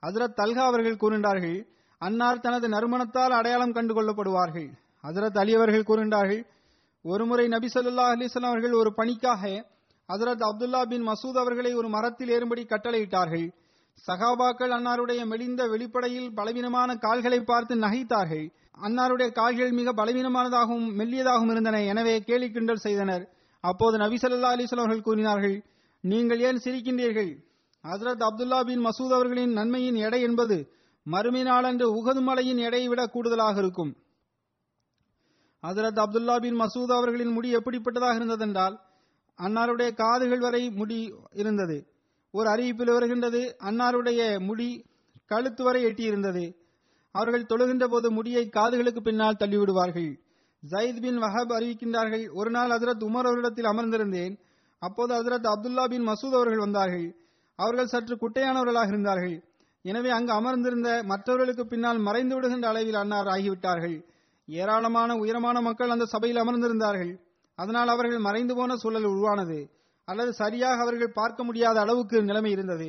ஹசரத் தல்கா அவர்கள் கூறினார்கள் அன்னார் தனது நறுமணத்தால் அடையாளம் கண்டு கொள்ளப்படுவார்கள் ஹஜரத் அலி அவர்கள் கூறுகின்றார்கள் ஒருமுறை நபி சொல்லா அலிஸ்லாம் அவர்கள் ஒரு பணிக்காக ஹசரத் அப்துல்லா பின் மசூத் அவர்களை ஒரு மரத்தில் ஏறும்படி கட்டளையிட்டார்கள். சகாபாக்கள் அன்னாருடைய மெலிந்த வெளிப்படையில் பலவீனமான கால்களை பார்த்து நகைத்தார்கள். அன்னாருடைய கால்கள் மிக பலவீனமானதாகவும் மெல்லியதாகவும் இருந்தன. எனவே கேலி கிண்டல் செய்தனர். அப்போது நபி சொல்லா அலிஸ்லாம் அவர்கள் கூறினார்கள் நீங்கள் ஏன் சிரிக்கின்றீர்கள்? ஹசரத் அப்துல்லா பின் மசூத் அவர்களின் நன்மையின் எடை என்பது மறுமை நாளன்று உகது மலையின் எடையை விட கூடுதலாக இருக்கும். ஹசரத் அப்துல்லா பின் மசூத் அவர்களின் முடி எப்படிப்பட்டதாக இருந்ததென்றால் அன்னாருடைய காதுகள் வரை முடி இருந்தது. ஒரு அறிவிப்பில் வருகின்றது அன்னாருடைய முடி கழுத்து வரை எட்டியிருந்தது. அவர்கள் தொழுகின்ற போது முடியை காதுகளுக்கு பின்னால் தள்ளிவிடுவார்கள். ஜயித் பின் வஹப் அறிவிக்கின்றார்கள் ஒரு நாள் ஹசரத் உமர் அவரிடத்தில் அமர்ந்திருந்தேன் அப்போது ஹசரத் அப்துல்லா பின் மசூத் அவர்கள் வந்தார்கள். அவர்கள் சற்று குட்டையானவர்களாக இருந்தார்கள். எனவே அங்கு அமர்ந்திருந்த மற்றவர்களுக்கு பின்னால் மறைந்து விடுகின்ற அளவில் அன்னார் ஆகிவிட்டார்கள். ஏராளமான உயரமான மக்கள் அந்த சபையில் அமர்ந்திருந்தார்கள். அதனால் அவர்கள் மறைந்து போன சூழல் உருவானது. அல்லது சரியாக அவர்கள் பார்க்க முடியாத அளவுக்கு நிலைமை இருந்தது.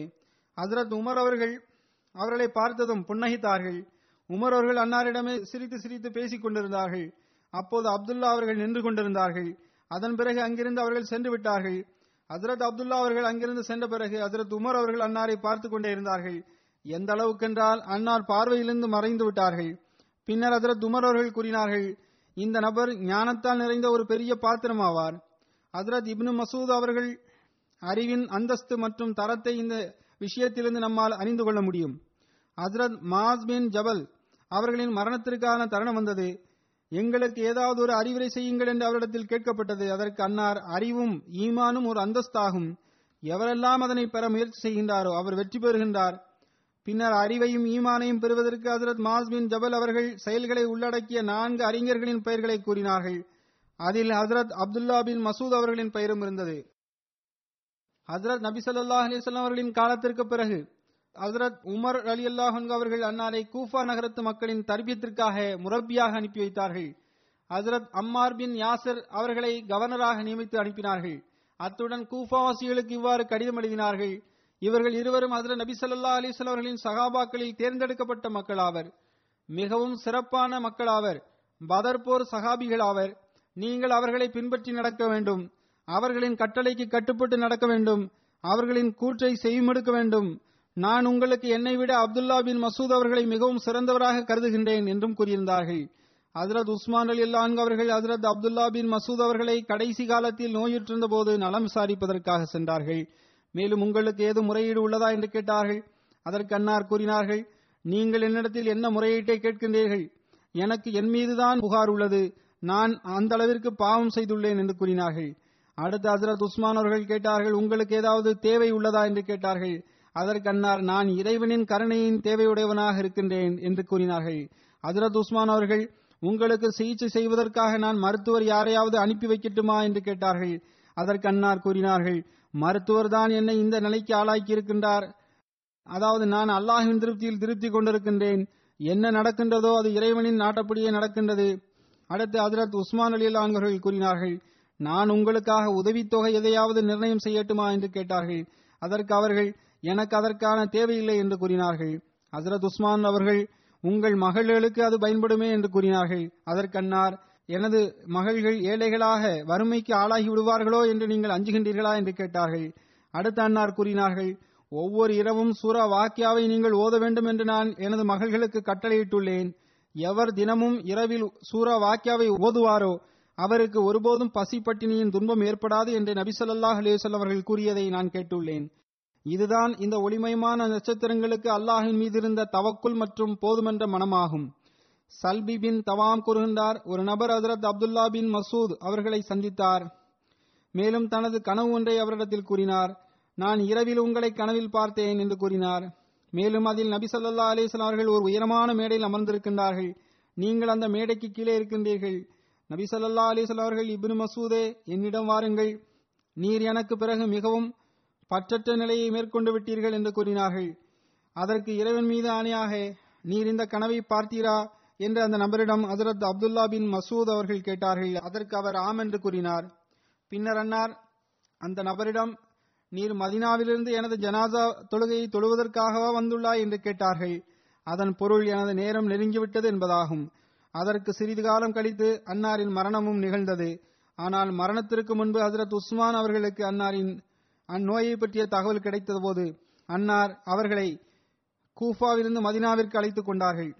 ஹசரத் உமர் அவர்கள் அவர்களை பார்த்ததும் புன்னகித்தார்கள். உமர் அவர்கள் அன்னாரிடமே சிரித்து சிரித்து பேசிக் கொண்டிருந்தார்கள் அப்போது அப்துல்லா அவர்கள் நின்று கொண்டிருந்தார்கள். அதன் பிறகு அங்கிருந்து அவர்கள் சென்று விட்டார்கள். ஹசரத் அப்துல்லா அவர்கள் அங்கிருந்து சென்ற பிறகு ஹசரத் உமர் அவர்கள் அன்னாரை பார்த்து கொண்டே இருந்தார்கள். எந்த அளவுக்கென்றால் அன்னார் பார்வையிலிருந்து மறைந்து விட்டார்கள். பின்னர் ஹசரத் உமர் அவர்கள் கூறினார்கள் இந்த நபர் ஞானத்தால் நிறைந்த ஒரு பெரிய பாத்திரம் ஆவார் ஹசரத் இப்னு மசூத் அவர்கள் அறிவின் அந்தஸ்து மற்றும் தரத்தை இந்த விஷயத்திலிருந்து நம்மால் அறிந்து கொள்ள முடியும். ஹசரத் மாஸ் பின் ஜபல் அவர்களின் மரணத்திற்கான தருணம் வந்தது. எங்களுக்கு ஏதாவது ஒரு அறிவுரை செய்யுங்கள் என்று அவரிடத்தில் கேட்கப்பட்டது. அதற்கு அன்னார் அறிவும் ஈமானும் ஒரு அந்தஸ்தாகும். எவரெல்லாம் அதனை பெற முயற்சி செய்கின்றாரோ அவர் வெற்றி பெறுகின்றார். பின்னர் அறிவையும் ஈமானையும் பெறுவதற்கு ஹசரத் மாஸ்பின் ஜபல் அவர்கள் செயல்களை உள்ளடக்கிய நான்கு அறிஞர்களின் பெயர்களை கூறினார்கள். அதில் ஹசரத் அப்துல்லா பின் மசூத் அவர்களின் பெயரும் இருந்தது. ஹசரத் நபி சொல்லா அலிஸ்லாம் அவர்களின் காலத்திற்கு பிறகு ஹசரத் உமர் அலி அல்லாஹ் அவர்கள் அன்னாரை கூஃபா நகரத்து மக்களின் தர்பியத்திற்காக முரப்பியாக அனுப்பி வைத்தார்கள். ஹசரத் அம்மார் பின் யாசர் அவர்களை கவர்னராக நியமித்து அனுப்பினார்கள். அத்துடன் கூஃபாவாசிகளுக்கு இவ்வாறு கடிதம் எழுதினார்கள். இவர்கள் இருவரும் ஹசரத் நபி சல்லா அலிஸ்வல் அவர்களின் சகாபாக்களில் தேர்ந்தெடுக்கப்பட்ட மக்கள் ஆவர் மிகவும் சிறப்பான மக்கள் ஆவர் பதர்போர் சகாபிகள் ஆவர். நீங்கள் அவர்களை பின்பற்றி நடக்க வேண்டும். அவர்களின் கட்டளைக்கு கட்டுப்பட்டு நடக்க வேண்டும். அவர்களின் கூற்றை செய்யுமெடுக்க வேண்டும். நான் உங்களுக்கு என்னை விட அப்துல்லா பின் மசூத் அவர்களை மிகவும் சிறந்தவராக கருதுகின்றேன் என்றும் கூறியிருந்தார்கள். ஹசரத் உஸ்மான் அலி அல்லான் அவர்கள் ஹசரத் அப்துல்லா பின் மசூத் அவர்களை கடைசி காலத்தில் நோயுற்றிருந்த போது நலம் விசாரிப்பதற்காக சென்றார்கள். மேலும் உங்களுக்கு ஏது முறையீடு உள்ளதா என்று கேட்டார்கள். அதற்கு அன்னார் கூறினார்கள் நீங்கள் என்னிடத்தில் என்ன முறையீட்டை கேட்கின்றீர்கள்? எனக்கு என் மீதுதான் புகார் உள்ளது. நான் அந்த அளவிற்கு பாவம் செய்துள்ளேன் என்று கூறினார்கள். அடுத்து ஹசரத் உஸ்மான் அவர்கள் கேட்டார்கள் உங்களுக்கு ஏதாவது தேவை உள்ளதா? என்று கேட்டார்கள். அதற்கன்னார் நான் இறைவனின் கருணையின் தேவையுடையவனாக இருக்கின்றேன் என்று கூறினார்கள். அதிரத் உஸ்மான் அவர்கள் உங்களுக்கு சிகிச்சை செய்வதற்காக நான் மருத்துவர் யாரையாவது அனுப்பி வைக்கட்டுமா? என்று கேட்டார்கள். அதற்கன்னார் கூறினார்கள் மருத்துவர் தான் என்னை இந்த நிலைக்கு ஆளாக்கி இருக்கின்றார். அதாவது நான் அல்லாஹின் திருப்தியில் திருப்தி கொண்டிருக்கின்றேன். என்ன நடக்கின்றதோ அது இறைவனின் நாட்டப்படியே நடக்கின்றது. அடுத்து அதிரத் உஸ்மான் அலி அவர்கள் கூறினார்கள் நான் உங்களுக்காக உதவித்தொகை எதையாவது நிர்ணயம் செய்யட்டுமா? என்று கேட்டார்கள். அதற்கு அவர்கள் எனக்கு அதற்கான தேவையில்லை என்று கூறினார்கள். ஹசரத் உஸ்மான் அவர்கள் உங்கள் மகள்களுக்கு அது பயன்படுமே என்று கூறினார்கள். அதற்கன்னார் எனது மகள்கள் ஏழைகளாக வறுமைக்கு ஆளாகி விடுவார்களோ என்று நீங்கள் அஞ்சுகின்றீர்களா? என்று கேட்டார்கள். அடுத்த அன்னார் கூறினார்கள் ஒவ்வொரு இரவும் சூரா வாக்கியாவை நீங்கள் ஓத வேண்டும் என்று நான் எனது மகள்களுக்கு கட்டளையிட்டுள்ளேன். எவர் தினமும் இரவில் சூரா வாக்கியாவை ஓதுவாரோ அவருக்கு ஒருபோதும் பசி பட்டினியின் துன்பம் ஏற்படாது என்று நபிசல்லாஹ் அலேசல் அவர்கள் கூறியதை நான் கேட்டுள்ளேன். இதுதான் இந்த ஒளிமயமான நட்சத்திரங்களுக்கு அல்லாஹின் மீது இருந்த தவக்குல் மற்றும் போதுமென்ற மனமாகும். சல்பி பின் தவாம் கூறுகின்றார் ஒரு நபர் ஹசரத் அப்துல்லா பின் மசூத் அவர்களை சந்தித்தார். மேலும் தனது கனவு ஒன்றை அவரிடத்தில் கூறினார் நான் இரவில் உங்களை கனவில் பார்த்தேன் என்று கூறினார். மேலும் அதில் நபி ஸல்லல்லாஹு அலைஹி அவர்கள் ஒரு உயரமான மேடையில் அமர்ந்திருக்கின்றார்கள். நீங்கள் அந்த மேடைக்கு கீழே இருக்கின்றீர்கள். நபி ஸல்லல்லாஹு அலைஹி அவர்கள் இபின் மசூதே என்னிடம் வாருங்கள். நீர் எனக்கு பிறகு மிகவும் பற்றற்ற நிலையை மேற்கொண்டு விட்டீர்கள் என்று கூறினார்கள். அதற்கு இறைவன் மீது ஆணையாக நீர் இந்த கனவை பார்த்தீரா? என்று அந்த நபரிடம் ஹசரத் அப்துல்லா பின் மசூத் அவர்கள் கேட்டார்கள். அதற்கு அவர் ஆம் என்று கூறினார். பின்னர் அன்னார் அந்த நபரிடம் நீர் மதினாவிலிருந்து எனது ஜனாசா தொழுகையை தொழுவதற்காகவா வந்துள்ளாய்? என்று கேட்டார்கள். அதன் பொருள் எனது நேரம் நெருங்கிவிட்டது என்பதாகும். அதற்கு சிறிது காலம் கழித்து அன்னாரின் மரணமும் நிகழ்ந்தது. ஆனால் மரணத்திற்கு முன்பு ஹசரத் உஸ்மான் அவர்களுக்கு அன்னாரின் அந்நோயை பற்றிய தகவல் கிடைத்தபோது போது அன்னார் அவர்களை கூஃபாவிலிருந்து மதினாவிற்கு அழைத்துக் கொண்டார்கள்.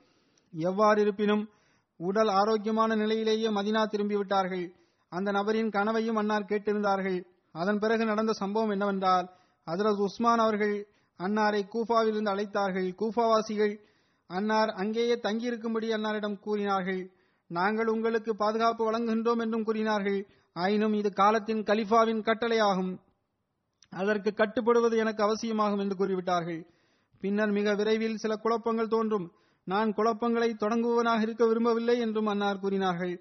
எவ்வாறு இருப்பினும் உடல் ஆரோக்கியமான நிலையிலேயே மதினா திரும்பிவிட்டார்கள். அந்த நபரின் கனவையும் அன்னார் கேட்டிருந்தார்கள். அதன் பிறகு நடந்த சம்பவம் என்னவென்றால் ஹஜரத் உஸ்மான் அவர்கள் அன்னாரை கூஃபாவிலிருந்து அழைத்தார்கள். கூஃபாவாசிகள் அன்னார் அங்கேயே தங்கியிருக்கும்படி அன்னாரிடம் கூறினார்கள். நாங்கள் உங்களுக்கு பாதுகாப்பு வழங்குகின்றோம் என்றும் கூறினார்கள். ஆயினும் இது காலத்தின் கலிஃபாவின் கட்டளையாகும். அதற்கு கட்டுப்படுவது எனக்கு அவசியமாகும் என்று கூறிவிட்டார்கள். பின்னர் மிக விரைவில் சில குழப்பங்கள் தோன்றும். நான் குழப்பங்களை தொடங்குவனாக இருக்க விரும்பவில்லை என்றும் அன்னார் கூறினார்கள்.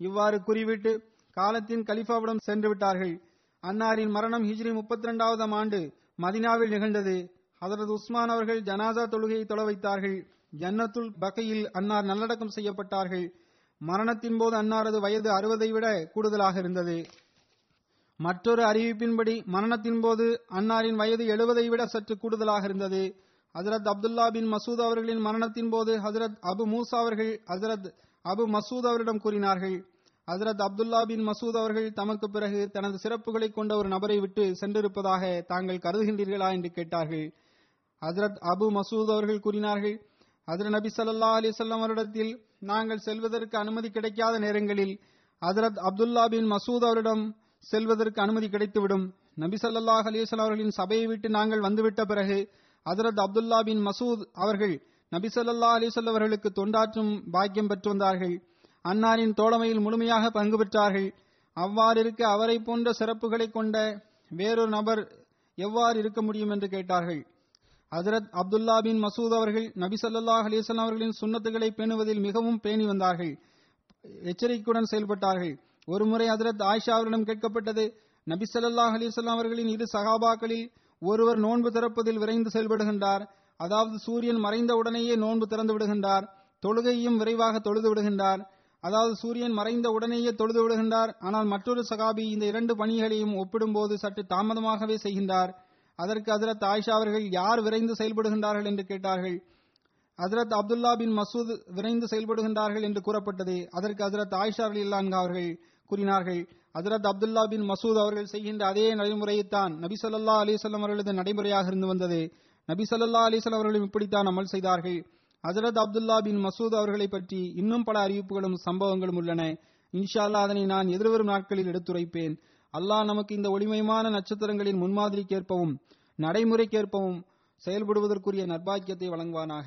இவ்வாறு கூறிவிட்டு காலத்தின் கலிஃபாவிடம் சென்று விட்டார்கள் அன்னாரின் மரணம் ஹிஜ்ரி முப்பத்தி இரண்டாவதாம் ஆண்டு மதினாவில் நிகழ்ந்தது. ஹதரத் உஸ்மான் அவர்கள் ஜனாசா தொழுகையை தொலை வைத்தார்கள். ஜன்னத்துல் பகையில் அன்னார் நல்லடக்கம் செய்யப்பட்டார்கள். மரணத்தின் போது அன்னாரது வயது அறுபதை விட கூடுதலாக இருந்தது. மற்றொரு அறிவிப்பின்படி மரணத்தின் போது அன்னாரின் வயது எழுபதை விட சற்று கூடுதலாக இருந்தது. ஹசரத் அப்துல்லா பின் மசூத் அவர்களின் மரணத்தின் போது ஹசரத் அபு மூசா அவர்கள் ஹசரத் அபு மசூத் அவரிடம் கூறினார்கள். ஹசரத் அப்துல்லா பின் மசூத் அவர்கள் தமக்கு பிறகு தனது சிறப்புகளை கொண்ட ஒரு நபரை விட்டு சென்றிருப்பதாக தாங்கள் கருதுகின்றீர்களா என்று கேட்டார்கள். ஹசரத் அபு மசூத் அவர்கள் கூறினார்கள் ஹசரத் நபி சல்லா அலிசல்லாம் அவரிடத்தில் நாங்கள் செல்வதற்கு அனுமதி கிடைக்காத நேரங்களில் ஹசரத் அப்துல்லா பின் மசூத் அவரிடம் செல்வதற்கு அனுமதி கிடைத்துவிடும். நபி ஸல்லல்லாஹு அவர்களின் சபையை விட்டு நாங்கள் வந்துவிட்ட பிறகு ஹசரத் அப்துல்லா பின் மசூத் அவர்கள் நபி ஸல்லல்லாஹு அவர்களுக்கு தொண்டாற்றும் பாக்கியம் பெற்று வந்தார்கள். அன்னாரின் தோழமையில் முழுமையாக பங்கு பெற்றார்கள். அவ்வாறு இருக்க அவரை போன்ற சிறப்புகளை கொண்ட வேறொரு நபர் எவ்வாறு இருக்க முடியும் என்று கேட்டார்கள். ஹசரத் அப்துல்லா பின் மசூத் அவர்கள் நபி சல்லாஹ் அலைஹி அவர்களின் சுன்னத்துகளை பேணுவதில் மிகவும் பேணி வந்தார்கள். எச்சரிக்கையுடன் செயல்பட்டார்கள். ஒருமுறை ஹஜரத் ஆயிஷா அவரிடம் கேட்கப்பட்டது. நபி ஸல்லல்லாஹு அலிசல்லாம் அவர்களின் இரு சகாபாக்களில் ஒருவர் நோன்பு திறப்பதில் விரைந்து செயல்படுகின்றார். அதாவது சூரியன் மறைந்த உடனேயே நோன்பு திறந்து விடுகின்றார். தொழுகையும் விரைவாக தொழுது விடுகின்றார். அதாவது சூரியன் மறைந்த உடனேயே தொழுது விடுகின்றார். ஆனால் மற்றொரு சகாபி இந்த இரண்டு பணிகளையும் ஒப்பிடும்போது சற்று தாமதமாகவே செய்கின்றார். அதற்கு அதிரத் ஆயிஷா அவர்கள் யார் விரைந்து செயல்படுகின்றார்கள் என்று கேட்டார்கள். அதிரத் அப்துல்லா பின் மசூத் விரைந்து செயல்படுகின்றார்கள் என்று கூறப்பட்டது. அதற்கு ஹஜரத் ஆயிஷா அலி அவர்கள் கூறினார்கள். ஹசரத் அப்துல்லா பின் மசூத் அவர்கள் செய்கின்ற அதே நடைமுறையைத்தான் நபி சொல்லா அலிசல்லாம் அவர்களது நடைமுறையாக இருந்து வந்தது. நபி சொல்லா அலிசல்லாம் அவர்களும் இப்படித்தான் அமல் செய்தார்கள். ஹசரத் அப்துல்லா பின் மசூத் அவர்களை பற்றி இன்னும் பல அறிவிப்புகளும் சம்பவங்களும் உள்ளன. இன்ஷா அல்லாஹ் அதனை நான் எதிர்வரும் நாட்களில் எடுத்துரைப்பேன். அல்லாஹ் நமக்கு இந்த ஒளிமயமான நட்சத்திரங்களின் முன்மாதிரிக்கேற்பவும் நடைமுறைக்கேற்பவும் செயல்படுவதற்குரிய நர்பாக்கியத்தை வழங்குவானாக.